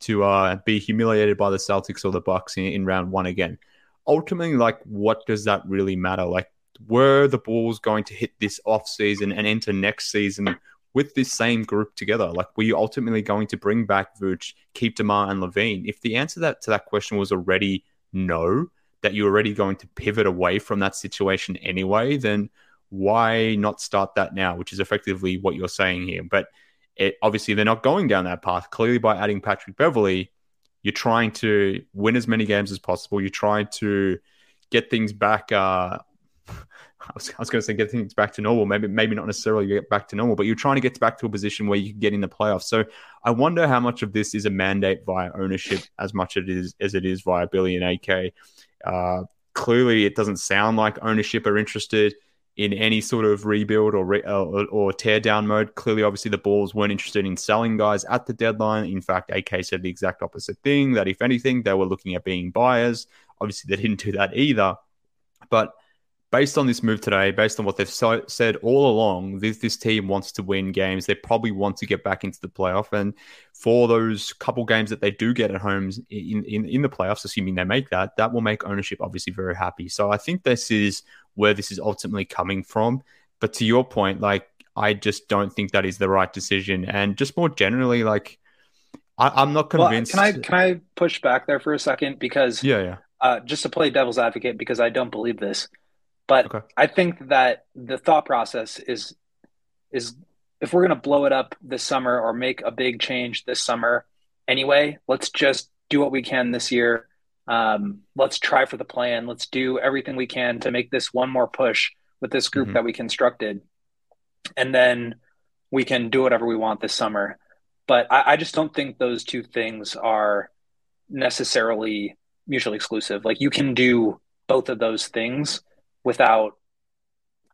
to uh, be humiliated by the Celtics or the Bucks in, in round one again. Ultimately, like, what does that really matter? Like, were the Bulls going to hit this off season and enter next season with this same group together? Like, were you ultimately going to bring back Vooch, keep DeMar and LaVine? If the answer that to that question was already no, that you're already going to pivot away from that situation anyway, then why not start that now? Which is effectively what you're saying here. But it, obviously, they're not going down that path. Clearly, by adding Patrick Beverley, you're trying to win as many games as possible. You're trying to get things back. Uh, I was, was going to say get things back to normal. Maybe maybe not necessarily get back to normal, but you're trying to get back to a position where you can get in the playoffs. So I wonder how much of this is a mandate via ownership, as much as it is as it is via Billy and AK. Uh, clearly, it doesn't sound like ownership are interested in any sort of rebuild or, re- or, or tear down mode. Clearly, obviously, the Bulls weren't interested in selling guys at the deadline. In fact, AK said the exact opposite thing that if anything, they were looking at being buyers. Obviously, they didn't do that either. But based on this move today, based on what they've so- said all along, this, this team wants to win games. They probably want to get back into the playoff. And for those couple games that they do get at home in, in, in the playoffs, assuming they make that, that will make ownership obviously very happy. So I think this is where this is ultimately coming from. But to your point, like, I just don't think that is the right decision. And just more generally, like, I, am not convinced. Well, can I can I push back there for a second? Because yeah, yeah. Uh, just to play devil's advocate, because I don't believe this, but okay. I think that the thought process is is if we're going to blow it up this summer or make a big change this summer anyway, let's just do what we can this year um, let's try for the plan. Let's do everything we can to make this one more push with this group mm-hmm. that we constructed. And then we can do whatever we want this summer. But I, I just don't think those two things are necessarily mutually exclusive. Like you can do both of those things without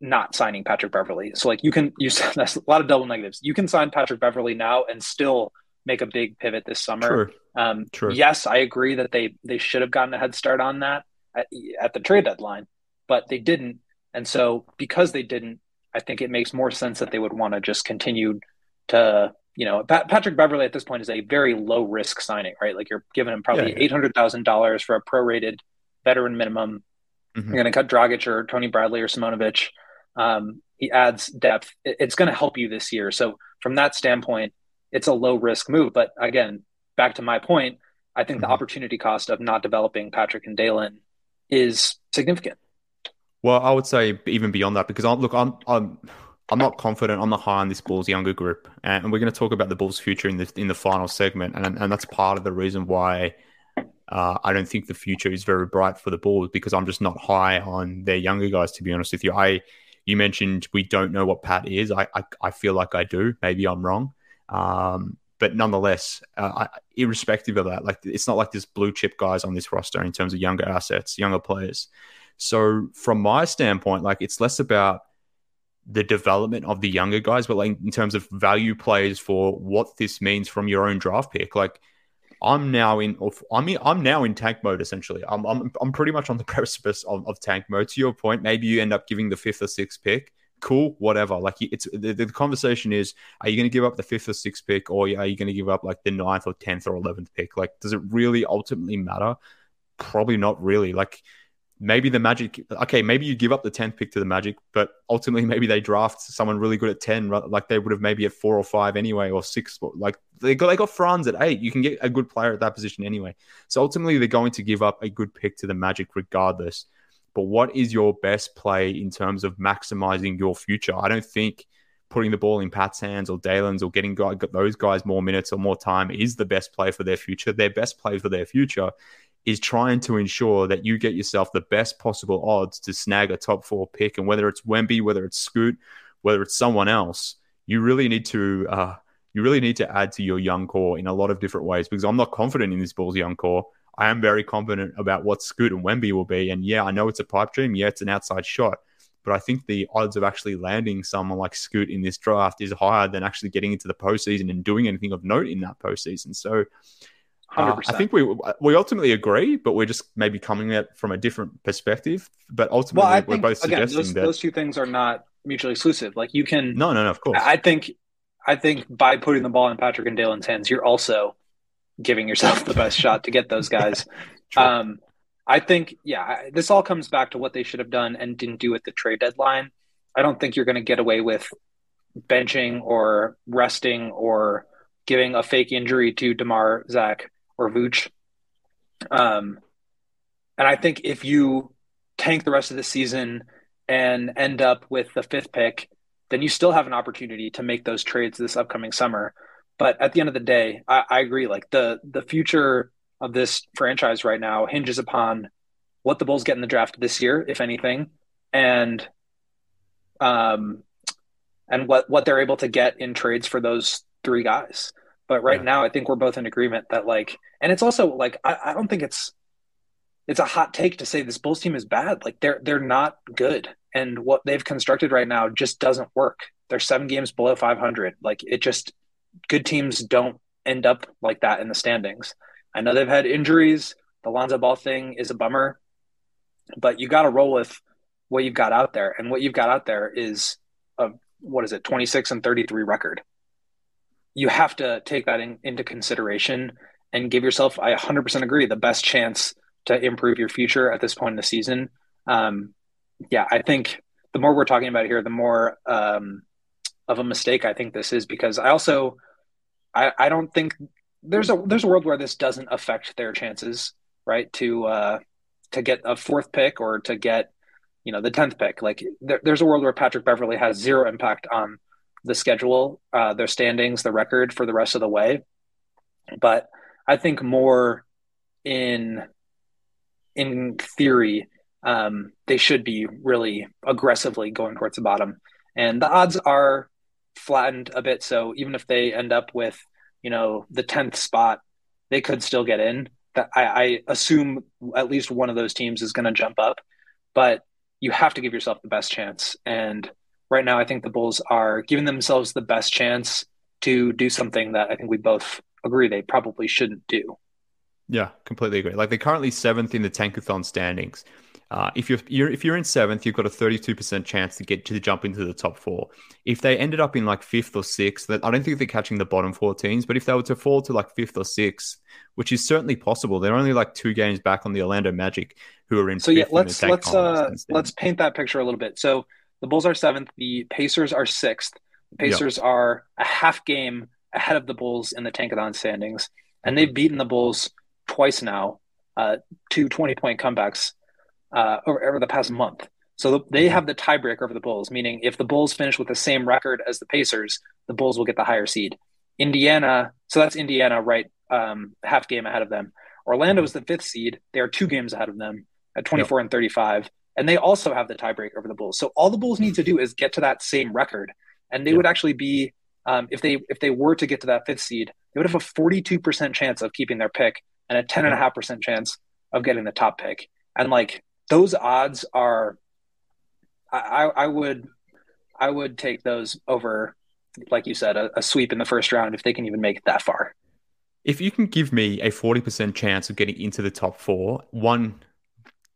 not signing Patrick Beverley. So like you can you that's a lot of double negatives. You can sign Patrick Beverley now and still make a big pivot this summer. True. Um, True. Yes, I agree that they they should have gotten a head start on that at, at the trade deadline, but they didn't. And so because they didn't, I think it makes more sense that they would want to just continue to you know Patrick Beverley at this point is a very low risk signing, right? Like you're giving him probably yeah, yeah. eight hundred thousand dollars for a prorated veteran minimum. Mm-hmm. You're going to cut Dragic or Tony Bradley or Simonovic. Um, he adds depth. It's going to help you this year. So from that standpoint, it's a low risk move. But again, back to my point, I think mm-hmm. the opportunity cost of not developing Patrick and Dalen is significant. Well, I would say even beyond that, because I'm, look, I'm, I'm, I'm not confident. I'm not high on this Bulls younger group, and we're going to talk about the Bulls' future in the in the final segment, and and that's part of the reason why uh, I don't think the future is very bright for the Bulls because I'm just not high on their younger guys. To be honest with you, I you mentioned we don't know what Pat is. I I, I feel like I do. Maybe I'm wrong. Um, but nonetheless, uh, I, irrespective of that, like it's not like there's blue chip guys on this roster in terms of younger assets, younger players. So from my standpoint, like it's less about the development of the younger guys, but like in terms of value plays for what this means from your own draft pick. Like I'm now in, I'm in, I'm now in tank mode essentially. I'm I'm I'm pretty much on the precipice of, of tank mode. To your point, maybe you end up giving the fifth or sixth pick cool, whatever. Like it's the, the conversation is: Are you going to give up the fifth or sixth pick, or are you going to give up like the ninth or tenth or eleventh pick? Like, does it really ultimately matter? Probably not really. Like, maybe the Magic, okay, maybe you give up the 10th pick to the Magic, but ultimately maybe they draft someone really good at 10, like they would have maybe at four or five anyway, or six. Like they got, they got Franz at eight. You can get a good player at that position anyway. So ultimately, they're going to give up a good pick to the Magic regardless. But what is your best play in terms of maximizing your future? I don't think putting the ball in Pat's hands or Dalen's or getting those guys more minutes or more time is the best play for their future. Their best play for their future is trying to ensure that you get yourself the best possible odds to snag a top four pick. And whether it's Wemby, whether it's Scoot, whether it's someone else, you really need to uh, you really need to add to your young core in a lot of different ways because I'm not confident in this Bulls young core. I am very confident about what Scoot and Wemby will be. And yeah, I know it's a pipe dream. Yeah, it's an outside shot. But I think the odds of actually landing someone like Scoot in this draft is higher than actually getting into the postseason and doing anything of note in that postseason. So uh, I think we we ultimately agree, but we're just maybe coming at it from a different perspective. But ultimately, well, we're both again, suggesting those, that those two things are not mutually exclusive. Like you can no, no, no, of course. I think I think by putting the ball in Patrick and Dalen's hands, you're also giving yourself the best shot to get those guys. um, I think, yeah, this all comes back to what they should have done and didn't do at the trade deadline. I don't think you're going to get away with benching or resting or giving a fake injury to DeMar, Zach, or Vooch. Um, and I think if you tank the rest of the season and end up with the fifth pick, then you still have an opportunity to make those trades this upcoming summer. But at the end of the day, I, I agree. Like the the future of this franchise right now hinges upon what the Bulls get in the draft this year, if anything, and um, and what what they're able to get in trades for those three guys. But right yeah. now, I think we're both in agreement that like, and it's also like I, I don't think it's it's a hot take to say this Bulls team is bad. Like they're they're not good, and what they've constructed right now just doesn't work. They're seven games below 500. Like it just good teams don't end up like that in the standings. I know they've had injuries. The Lonzo Ball thing is a bummer, but you got to roll with what you've got out there, and what you've got out there is a what is it, 26 and 33 record you have to take that in, into consideration and give yourself, I 100% agree, the best chance to improve your future at this point in the season. Um, yeah, I think the more we're talking about here, the more um, of a mistake I think this is because I also, I, I don't think there's a there's a world where this doesn't affect their chances, right? To uh, to get a fourth pick or to get you know the tenth pick. Like there, there's a world where Patrick Beverley has zero impact on the schedule, uh, their standings, the record for the rest of the way. But I think more in in theory, um, they should be really aggressively going towards the bottom, and the odds are flattened a bit. So even if they end up with you know the tenth spot, they could still get in. That I, I assume at least one of those teams is going to jump up, but you have to give yourself the best chance and right now, I think the Bulls are giving themselves the best chance to do something that I think we both agree they probably shouldn't do. Yeah, completely agree. Like they're currently seventh in the Tankathon standings. Uh, if you're, you're, if you're in seventh, you've got a 32% chance to get to jump into the top four. If they ended up in like fifth or sixth, that I don't think they're catching the bottom four teams. But if they were to fall to like fifth or sixth, which is certainly possible, they're only like two games back on the Orlando Magic, who are in. So yeah, let's let's uh, let's paint that picture a little bit. So the Bulls are seventh. The Pacers are sixth. The Pacers yep. are a half game ahead of the Bulls in the Tankathon standings, and they've beaten the Bulls twice now, uh, two 20 point comebacks uh, over, over the past month. So they mm-hmm. have the tiebreaker over the Bulls, meaning if the Bulls finish with the same record as the Pacers, the Bulls will get the higher seed. Indiana, so that's Indiana, right? Um, half game ahead of them. Orlando is the fifth seed. They are two games ahead of them at 24 yep. and 35 and they also have the tiebreaker over the Bulls. So all the Bulls need to do is get to that same record, and they yeah. would actually be um, if they if they were to get to that fifth seed, they would have a forty two percent chance of keeping their pick and a ten and a half percent chance of getting the top pick. And like those odds are, I, I would I would take those over, like you said, a, a sweep in the first round if they can even make it that far. If you can give me a 40% chance of getting into the top four, one,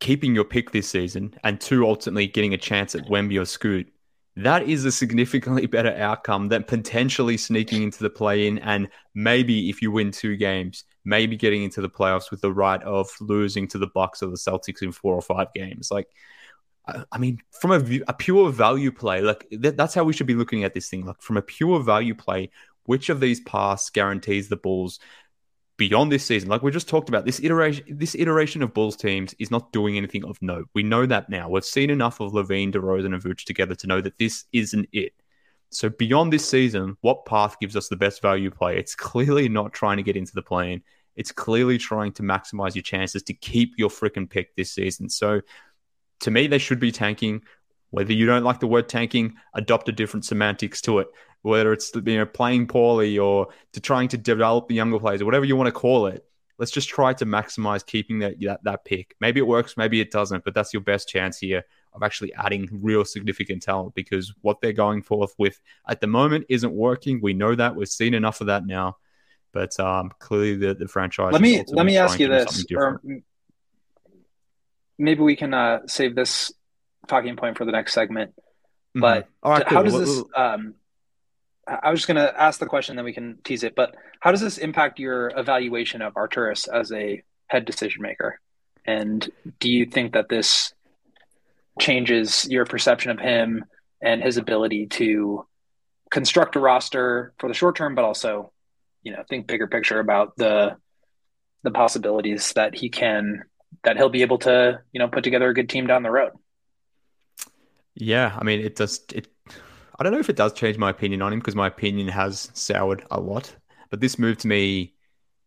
keeping your pick this season, and two, ultimately getting a chance at Wemby or Scoot, that is a significantly better outcome than potentially sneaking into the play in and maybe if you win two games, maybe getting into the playoffs with the right of losing to the Bucks or the Celtics in four or five games. Like, I mean, from a, a pure value play, like th- that's how we should be looking at this thing. Like, from a pure value play, which of these paths guarantees the Bulls beyond this season? Like we just talked about, this iteration, this iteration of Bulls teams is not doing anything of note. We know that now. We've seen enough of LaVine, DeRozan, and Vooch together to know that this isn't it. So beyond this season, what path gives us the best value play? It's clearly not trying to get into the plane. It's clearly trying to maximize your chances to keep your freaking pick this season. So to me, they should be tanking. Whether you don't like the word tanking, adopt a different semantics to it. Whether it's you know playing poorly or to trying to develop the younger players or whatever you want to call it, let's just try to maximize keeping that, that that pick. Maybe it works, maybe it doesn't, but that's your best chance here of actually adding real significant talent because what they're going forth with at the moment isn't working. We know that we've seen enough of that now, but um, clearly the the franchise. Let me let me ask you this, or maybe we can uh, save this talking point for the next segment. Mm-hmm. But mm-hmm. how does this? Um, I was just going to ask the question, then we can tease it. But how does this impact your evaluation of Arturas as a head decision maker? And do you think that this changes your perception of him and his ability to construct a roster for the short term, but also, you know, think bigger picture about the the possibilities that he can that he'll be able to, you know, put together a good team down the road. Yeah, I mean, it does. It, I don't know if it does change my opinion on him because my opinion has soured a lot. But this move to me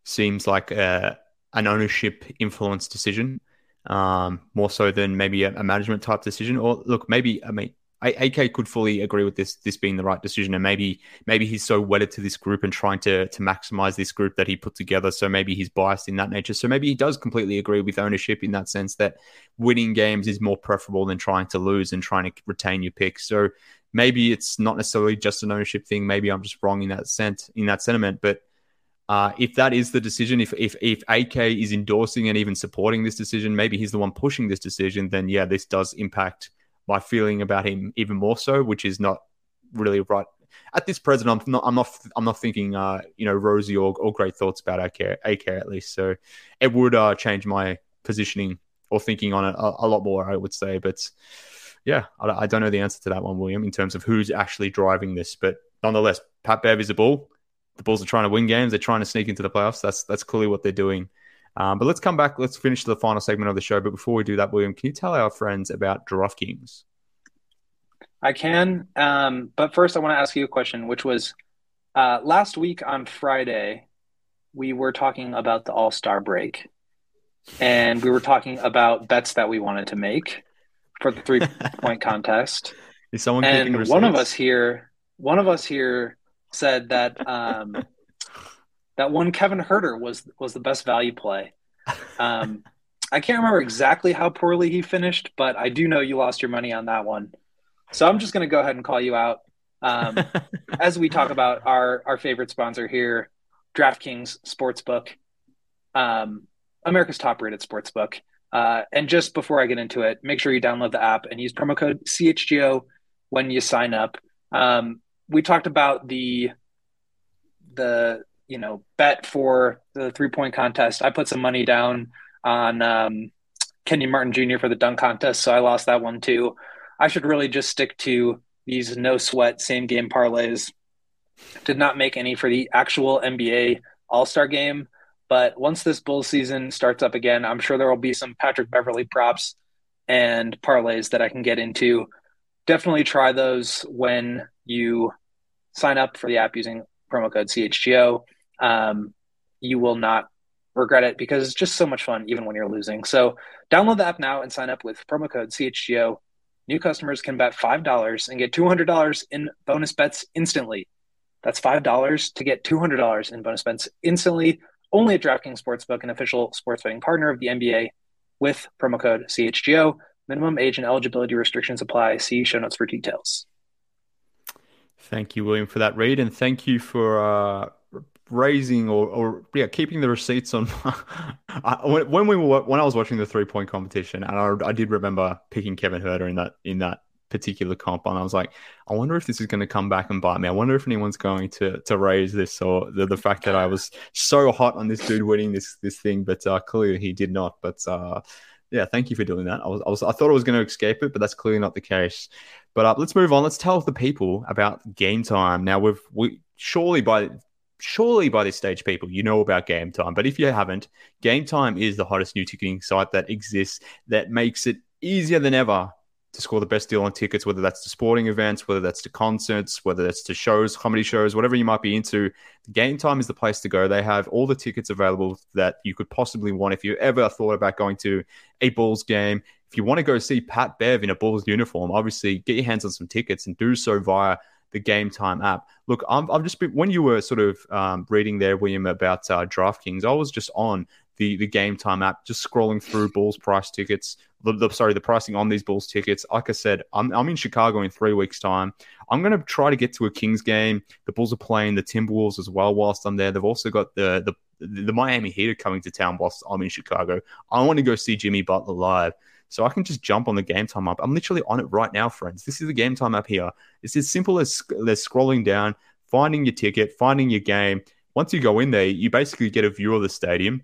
seems like a, an ownership influence decision, um, more so than maybe a, a, management type decision. Or look, maybe I mean, AK could fully agree with this this being the right decision, and maybe maybe he's so wedded to this group and trying to to maximize this group that he put together. So maybe he's biased in that nature. So maybe he does completely agree with ownership in that sense that winning games is more preferable than trying to lose and trying to retain your picks. So maybe it's not necessarily just an ownership thing. Maybe I'm just wrong in that sense in that sentiment, but. Uh, if that is the decision, if, if if AK is endorsing and even supporting this decision, maybe he's the one pushing this decision. Then yeah, this does impact my feeling about him even more so, which is not really right at this present. I'm not. I'm not. I'm not thinking. Uh, you know, rosy or, or great thoughts about AK. AK at least. So it would uh, change my positioning or thinking on it a, a lot more. I would say, but yeah, I, I, don't know the answer to that one, William, in terms of who's actually driving this. But nonetheless, Pat Bev is a bull. The Bulls are trying to win games. They're trying to sneak into the playoffs. That's that's clearly what they're doing. Um, but let's come back. Let's finish the final segment of the show. But before we do that, William, can you tell our friends about DraftKings? I can. Um, but first, I want to ask you a question, which was uh, last week on Friday, we were talking about the All Star break. And we were talking about bets that we wanted to make for the three point contest. Is someone and one of us here, one of us here said that um, that one Kevin Huerter was was the best value play. Um, I can't remember exactly how poorly he finished, but I do know you lost your money on that one. So I'm just going to go ahead and call you out um, as we talk about our our favorite sponsor here, DraftKings Sportsbook, um, America's top rated sportsbook. Uh, and just before I get into it, make sure you download the app and use promo code CHGO when you sign up. Um, we talked about the the you know bet for the three point contest. I put some money down on um, Kenyon Martin Jr. for the dunk contest, so I lost that one too. I should really just stick to these no sweat same game parlays. Did not make any for the actual NBA All Star game, but once this bull season starts up again, I'm sure there will be some Patrick Beverley props and parlays that I can get into. Definitely try those when you sign up for the app using promo code CHGO um, you will not regret it because it's just so much fun, even when you're losing. So download the app now and sign up with promo code CHGO. New customers can bet $5 and get $200 in bonus bets instantly. That's $5 to get $200 in bonus bets instantly, only at DraftKings Sportsbook, an official sports betting partner of the NBA, with promo code CHGO. Minimum age and eligibility restrictions apply. See show notes for details. Thank you, William, for that read, and thank you for uh, raising or, or yeah, keeping the receipts on. when, we were when I was watching the three point competition, and I, I, did remember picking Kevin Huerter in that in that particular comp, and I was like, I wonder if this is going to come back and bite me. I wonder if anyone's going to to raise this or the, the fact that I was so hot on this dude winning this this thing, but uh, clearly he did not. But uh, yeah, thank you for doing that. I was, I was I thought I was going to escape it, but that's clearly not the case. But uh, let's move on. Let's tell the people about game time. Now we've we surely by surely by this stage, people, you know about Game Time. But if you haven't, Game Time is the hottest new ticketing site that exists that makes it easier than ever to score the best deal on tickets, whether that's to sporting events, whether that's to concerts, whether that's to shows, comedy shows, whatever you might be into. Game Time is the place to go. They have all the tickets available that you could possibly want if you ever thought about going to a Bulls game. If you want to go see Pat Bev in a Bulls uniform, obviously get your hands on some tickets and do so via the Game Time app. Look, I'm, I've just been, when you were sort of um, reading there, William, about uh, DraftKings, I was just on the the Game Time app, just scrolling through Bulls price tickets. The, the, sorry, the pricing on these Bulls tickets. Like I said, I'm, I'm in Chicago in three weeks' time. I'm going to try to get to a Kings game. The Bulls are playing the Timberwolves as well whilst I'm there. They've also got the the the Miami Heat are coming to town whilst I'm in Chicago. I want to go see Jimmy Butler live. So I can just jump on the game time app. I'm literally on it right now, friends. This is the game time app here. It's as simple as, as scrolling down, finding your ticket, finding your game. Once you go in there, you basically get a view of the stadium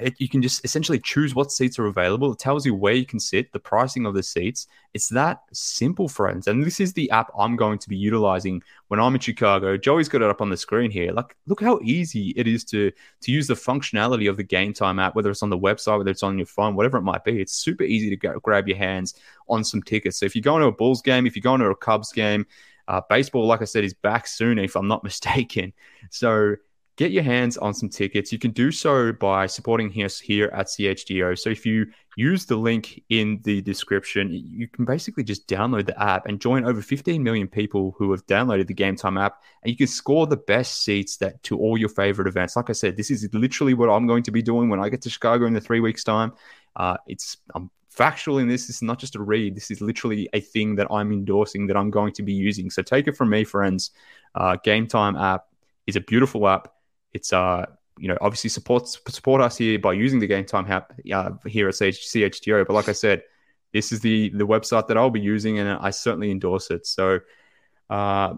it, you can just essentially choose what seats are available. It tells you where you can sit, the pricing of the seats. It's that simple, friends. And this is the app I'm going to be utilizing when I'm in Chicago. Joey's got it up on the screen here. Like, look how easy it is to to use the functionality of the Game Time app, whether it's on the website, whether it's on your phone, whatever it might be. It's super easy to go, grab your hands on some tickets. So if you're going to a Bulls game, if you're going to a Cubs game, uh, baseball, like I said, is back soon, if I'm not mistaken. So get your hands on some tickets. You can do so by supporting us here at CHGO. So if you use the link in the description, you can basically just download the app and join over 15 million people who have downloaded the Game Time app, and you can score the best seats that to all your favorite events. Like I said, this is literally what I'm going to be doing when I get to Chicago in the three weeks' time. Uh, it's I'm factual in this. This is not just a read. This is literally a thing that I'm endorsing that I'm going to be using. So take it from me, friends. Uh, Game Time app is a beautiful app it's uh you know obviously supports support us here by using the game time app uh, here at CHGO. But like I said, this is the the website that I'll be using, and I certainly endorse it. So. Uh,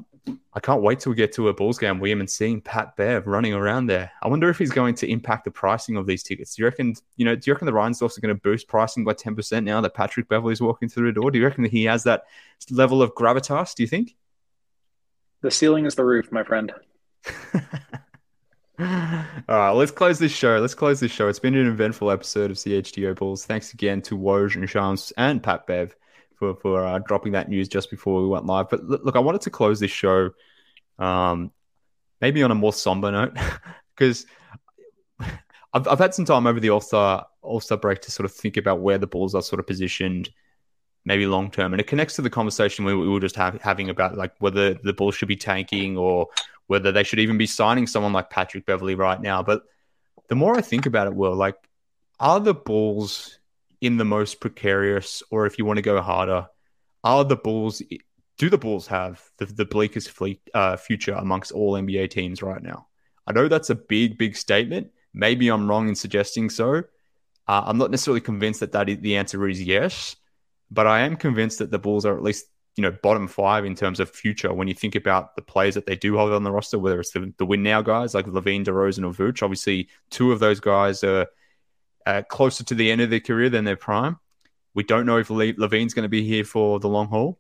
I can't wait till we get to a Bulls game, William, and seeing Pat Bev running around there. I wonder if he's going to impact the pricing of these tickets. Do you reckon, you know, do you reckon the Reinsdorfs are going to boost pricing by 10% now that Patrick Beverley's walking through the door? Do you reckon that he has that level of gravitas, do you think? The ceiling is the roof, my friend. All right, let's close this show. Let's close this show. It's been an eventful episode of CHGO Bulls. Thanks again to Woj and Shams and Pat Bev for for uh, dropping that news just before we went live. But look, I wanted to close this show, um, maybe on a more somber note, because I've I've had some time over the All Star All Star break to sort of think about where the Bulls are sort of positioned, maybe long term, and it connects to the conversation we, we were just have, having about like whether the Bulls should be tanking or whether they should even be signing someone like Patrick Beverley right now. But the more I think about it, Will, like, are the Bulls in the most precarious, or if you want to go harder, are the Bulls, do the Bulls have the, the bleakest fleet, uh, future amongst all NBA teams right now? I know that's a big, big statement. Maybe I'm wrong in suggesting so. Uh, I'm not necessarily convinced that that is, the answer is yes, but I am convinced that the Bulls are at least you know bottom five in terms of future when you think about the players that they do hold on the roster, whether it's the, the win now guys like LaVine, DeRozan, or Vooch. Obviously, two of those guys are uh, closer to the end of their career than their prime. We don't know if LaVine's going to be here for the long haul.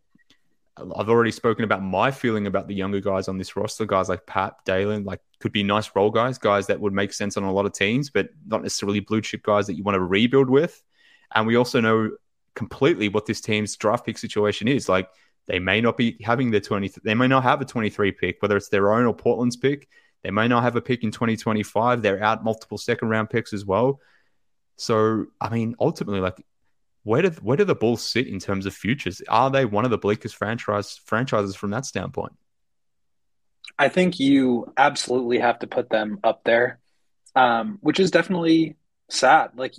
I've already spoken about my feeling about the younger guys on this roster, guys like Pat, Dalen, like could be nice role guys, guys that would make sense on a lot of teams, but not necessarily blue chip guys that you want to rebuild with. And we also know completely what this team's draft pick situation is. Like they may not be having the 20, they may not have a 23 pick, whether it's their own or Portland's pick. They may not have a pick in 2025. They're out multiple second round picks as well. So, I mean, ultimately, like, where do where do the Bulls sit in terms of futures? Are they one of the bleakest franchise franchises from that standpoint? I think you absolutely have to put them up there, um, which is definitely sad. Like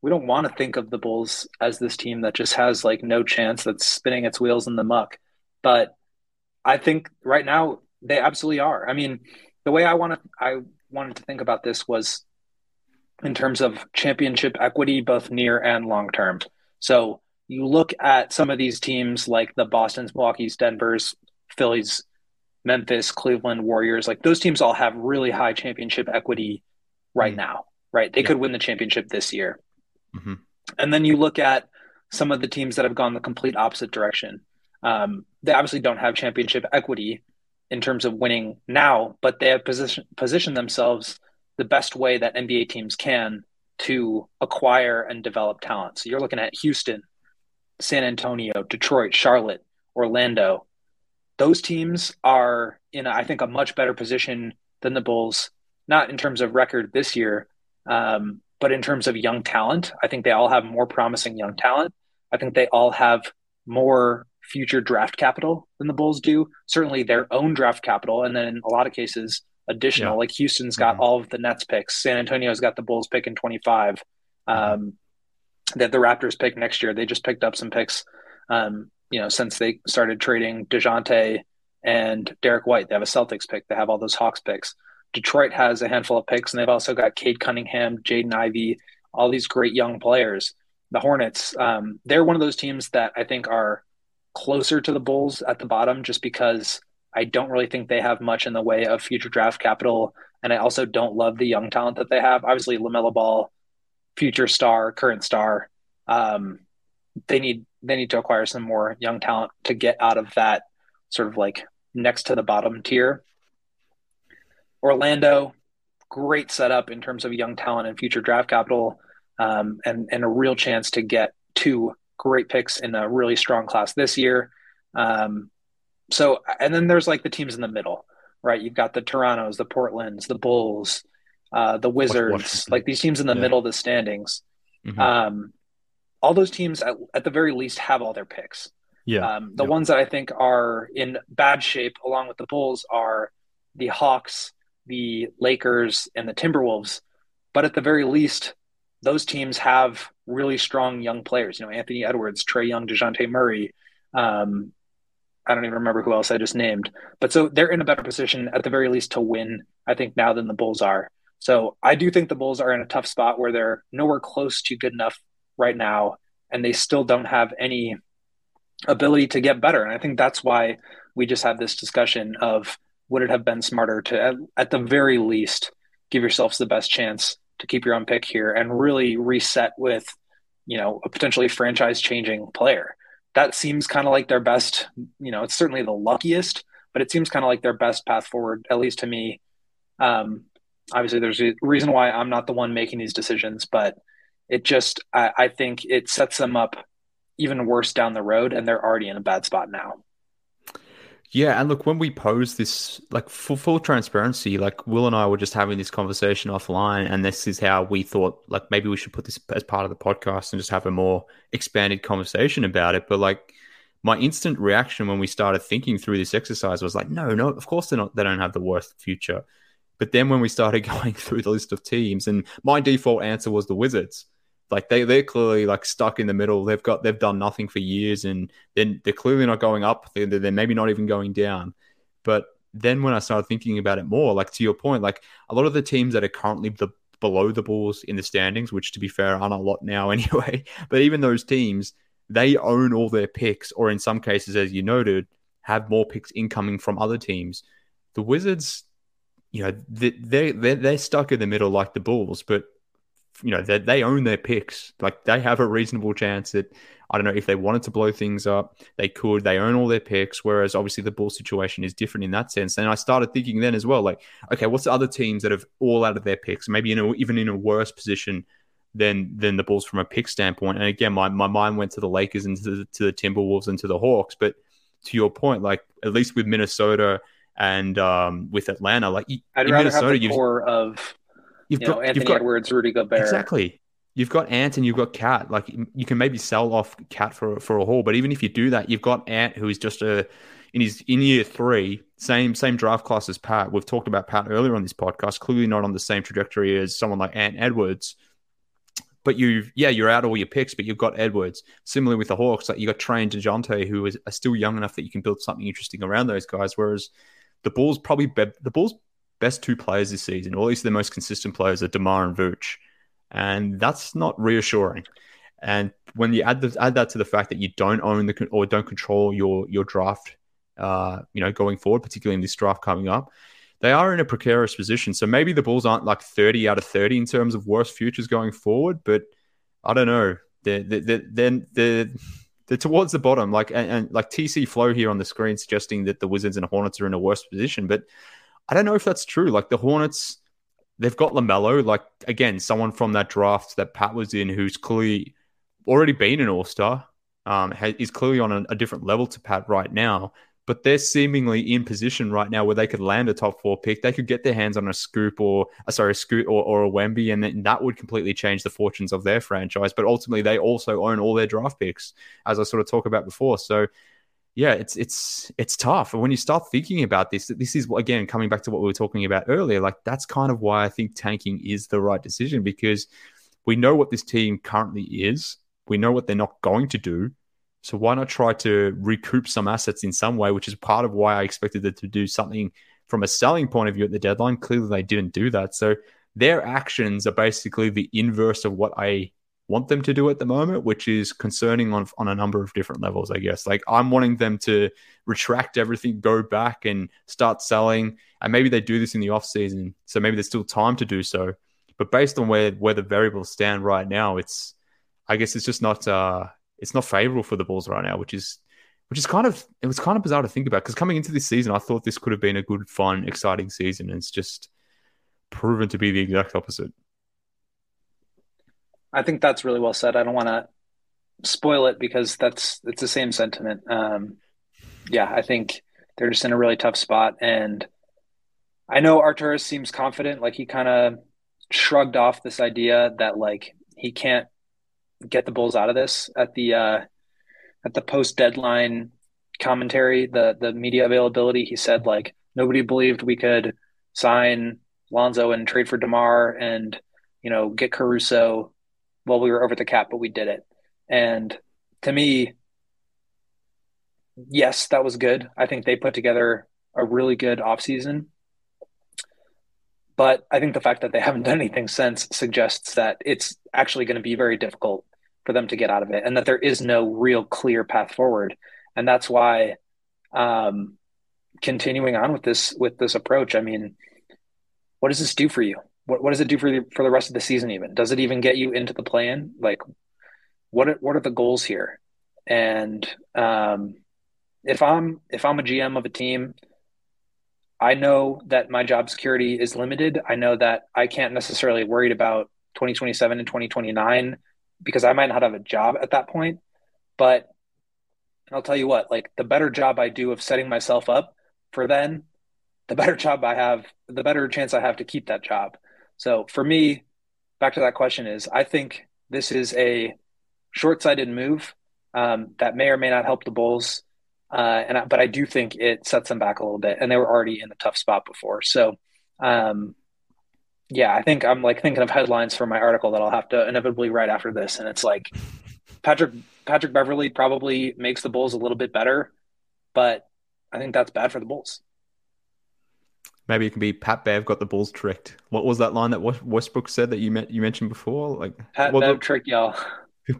we don't want to think of the Bulls as this team that just has like no chance that's spinning its wheels in the muck. But I think right now they absolutely are. I mean, the way I want to I wanted to think about this was in terms of championship equity, both near and long term. So you look at some of these teams like the Boston's, Milwaukee's, Denver's, Phillies, Memphis, Cleveland, Warriors, like those teams all have really high championship equity right mm-hmm. now, right? They yeah. could win the championship this year. Mm-hmm. And then you look at some of the teams that have gone the complete opposite direction. Um, they obviously don't have championship equity in terms of winning now, but they have position, positioned themselves the best way that NBA teams can to acquire and develop talent. So you're looking at Houston, San Antonio, Detroit, Charlotte, Orlando. Those teams are in, I think, a much better position than the Bulls, not in terms of record this year, um, but in terms of young talent. I think they all have more promising young talent. I think they all have more future draft capital than the Bulls do. Certainly their own draft capital, and then in a lot of cases, additional. Yeah. Like Houston's got mm-hmm. all of the Nets picks. San Antonio's got the Bulls pick in 25. Um, that the Raptors pick next year. They just picked up some picks, um, you know, since they started trading Dejounte and Derrick White. They have a Celtics pick. They have all those Hawks picks. Detroit has a handful of picks, and they've also got Cade Cunningham, Jaden Ivey, all these great young players. The Hornets, um, they're one of those teams that I think are closer to the Bulls at the bottom just because I don't really think they have much in the way of future draft capital. And I also don't love the young talent that they have. Obviously, LaMelo Ball, future star, current star. Um, they need they need to acquire some more young talent to get out of that sort of like next to the bottom tier. Orlando, great setup in terms of young talent and future draft capital, um, and and a real chance to get two great picks in a really strong class this year. Um, so, and then there's like the teams in the middle, right? You've got the Torontos, the Portlands, the Bulls, uh, the Wizards, Washington. like these teams in the yeah. middle of the standings. Mm-hmm. Um, all those teams, at, at, the very least, have all their picks. Yeah. Um, the ones that I think are in bad shape, along with the Bulls, are the Hawks, the Lakers, and the Timberwolves. But at the very least, those teams have really strong young players. You know, Anthony Edwards, Trae Young, Dejounte Murray. Um, I don't even remember who else I just named. But so they're in a better position at the very least to win, I think, now than the Bulls are. So I do think the Bulls are in a tough spot where they're nowhere close to good enough right now, and they still don't have any ability to get better. And I think that's why we just had this discussion of would it have been smarter to, at, at the very least, give yourselves the best chance to keep your own pick here and really reset with, you know, a potentially franchise changing player. That seems kind of like their best, you know, it's certainly the luckiest, but it seems kind of like their best path forward, at least to me. Um, obviously, there's a reason why I'm not the one making these decisions, but it just, I, I think it sets them up even worse down the road, and they're already in a bad spot now. Yeah, and look, when we pose this, like for full transparency, like Will and I were just having this conversation offline, and this is how we thought, like maybe we should put this as part of the podcast and just have a more expanded conversation about it. But like, my instant reaction when we started thinking through this exercise was like, no, no, of course they're not. They don't have the worst future. But then when we started going through the list of teams, and my default answer was the Wizards like they they're clearly like stuck in the middle. They've got they've done nothing for years, and then they're clearly not going up. They're, they're maybe not even going down. But then when I started thinking about it more, like to your point, like a lot of the teams that are currently the below the Bulls in the standings, which to be fair aren't a lot now anyway. But even those teams, they own all their picks, or in some cases, as you noted, have more picks incoming from other teams. The Wizards, you know, they they they're, they're stuck in the middle like the Bulls, but you know they, they own their picks. Like they have a reasonable chance that i don't know if they wanted to blow things up they could they own all their picks whereas obviously the bull situation is different in that sense. And i started thinking then as well like okay what's the other teams that have all out of their picks maybe in a, even in a worse position than than the bulls from a pick standpoint? And again my, my mind went to the lakers and to the, to the timberwolves and to the hawks. But to your point like at least with minnesota and um, with Atlanta, like I'd rather Minnesota, have the core of You've you got know, Anthony got, Edwards, Rudy Gobert. Exactly. You've got Ant and you've got Cat. Like you can maybe sell off Cat for for a haul, but even if you do that, you've got Ant who is just a in his in year three, same same draft class as Pat. We've talked about Pat earlier on this podcast. Clearly not on the same trajectory as someone like Ant Edwards. But you, yeah, you're out all your picks, but you've got Edwards. Similarly with the Hawks, like you got Trae and Dejounte, who is, are still young enough that you can build something interesting around those guys. Whereas the Bulls probably be- the Bulls best two players this season, or at least the most consistent players, are DeMar and Vooch. And that's not reassuring. And when you add the, add that to the fact that you don't own the or don't control your your draft, uh, you know, going forward, particularly in this draft coming up, they are in a precarious position. So maybe the Bulls aren't like 30 out of 30 in terms of worst futures going forward, but I don't know. They're, they're, they're, they're towards the bottom. Like, and, and, like TC Flow here on the screen suggesting that the Wizards and Hornets are in a worse position, but I don't know if that's true. Like the Hornets, they've got LaMelo, like again, someone from that draft that Pat was in who's clearly already been an All Star, um, is clearly on a, a different level to Pat right now but they're seemingly in position right now where they could land a top four pick. They could get their hands on a scoop or uh, sorry, a scoot or, or a Wemby, and then that would completely change the fortunes of their franchise. But ultimately, they also own all their draft picks, as I sort of talked about before. So yeah, it's it's it's tough. And when you start thinking about this, this is again coming back to what we were talking about earlier. Like that's kind of why I think tanking is the right decision because we know what this team currently is. We know what they're not going to do. So why not try to recoup some assets in some way, which is part of why I expected them to do something from a selling point of view at the deadline. Clearly, they didn't do that. So their actions are basically the inverse of what I want them to do at the moment, which is concerning on on a number of different levels. I guess like I'm wanting them to retract everything, go back and start selling, and maybe they do this in the off season, so maybe there's still time to do so. But based on where where the variables stand right now, it's I guess it's just not uh, it's not favorable for the Bulls right now, which is which is kind of it was kind of bizarre to think about because coming into this season, I thought this could have been a good, fun, exciting season, and it's just proven to be the exact opposite. I think that's really well said. I don't want to spoil it because that's it's the same sentiment. Um, yeah, I think they're just in a really tough spot, and I know Arturas seems confident. Like he kind of shrugged off this idea that like he can't get the Bulls out of this at the uh, at the post deadline commentary, the the media availability. He said like nobody believed we could sign Lonzo and trade for Demar and you know get Caruso while we were over the cap, but we did it. And to me, yes, that was good. I think they put together a really good offseason. But I think the fact that they haven't done anything since suggests that it's actually going to be very difficult for them to get out of it and that there is no real clear path forward and that's why um, continuing on with this with this approach i mean what does this do for you what, what does it do for the, for the rest of the season even does it even get you into the play-in? like what are, what are the goals here and um, if i'm if i'm a gm of a team i know that my job security is limited i know that i can't necessarily worried about 2027 and 2029 because I might not have a job at that point. But I'll tell you what, like the better job I do of setting myself up for then, the better job I have, the better chance I have to keep that job. So for me, back to that question is I think this is a short-sighted move um, that may or may not help the Bulls. Uh, and I, but I do think it sets them back a little bit, and they were already in a tough spot before. So um, yeah, I think I'm like thinking of headlines for my article that I'll have to inevitably write after this, and it's like Patrick Patrick Beverley probably makes the Bulls a little bit better, but I think that's bad for the Bulls. Maybe it can be Pat Bev got the Bulls tricked. What was that line that Westbrook said that you met, you mentioned before? Like Pat well, Bev tricked y'all.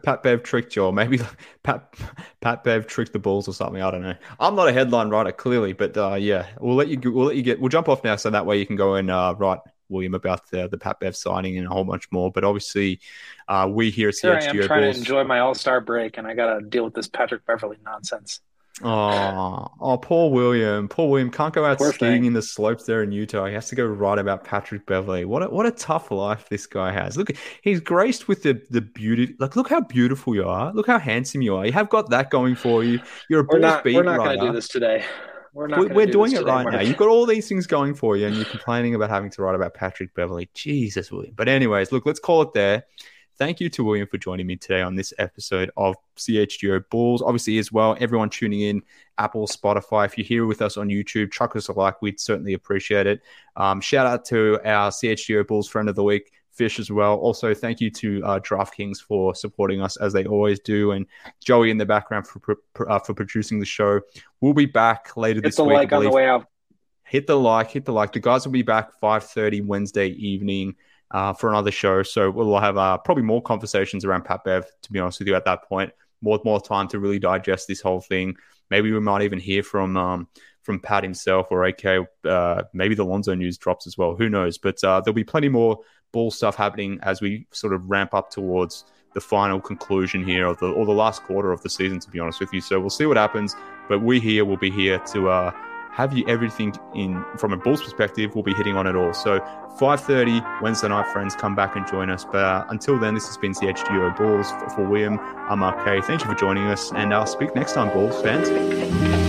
Pat Bev tricked y'all. Maybe Pat Pat Bev tricked the Bulls or something. I don't know. I'm not a headline writer, clearly, but uh, yeah, we'll let you we'll let you get. We'll jump off now, so that way you can go and uh, write William about the, the Pat Bev signing and a whole bunch more. But obviously, uh, we here at CHGO I am trying Bulls, to enjoy my All Star break, and I got to deal with this Patrick Beverley nonsense. Oh, oh, poor William. Poor William can't go out poor skiing thing. in the slopes there in Utah. He has to go write about Patrick Beverley. What a, what a tough life this guy has. Look, he's graced with the the beauty. Like, look how beautiful you are. Look how handsome you are. You have got that going for you. You're a we're not, beat We're not going to do this today. We're not. We're, we're do doing it right now. You've got all these things going for you, and you're complaining about having to write about Patrick Beverley. Jesus, William. But anyways, look, let's call it there. Thank you to William for joining me today on this episode of CHGO Bulls. Obviously, as well, everyone tuning in, Apple, Spotify. If you're here with us on YouTube, chuck us a like. We'd certainly appreciate it. Um, shout out to our CHGO Bulls friend of the week, Fish as well. Also, thank you to uh, DraftKings for supporting us as they always do, and Joey in the background for uh, for producing the show. We'll be back later this week. hit this the week. Like on the way out. Hit the like, hit the like. The guys will be back five thirty Wednesday evening. Uh, for another show. So we'll have uh, probably more conversations around Pat Bev, to be honest with you, at that point. More, more time to really digest this whole thing. Maybe we might even hear from um, from Pat himself or AK. Uh, maybe the Lonzo news drops as well. Who knows? But uh, there'll be plenty more ball stuff happening as we sort of ramp up towards the final conclusion here of the or the last quarter of the season. To be honest with you, so we'll see what happens. But we here will be here to uh, have you everything in from a Bulls perspective. We'll be hitting on it all. So 5:30 Wednesday night, friends, come back and join us. But uh, until then, this has been CHGO Bulls for, for William. I'm RK. Thank you for joining us, and I'll speak next time, Bulls fans.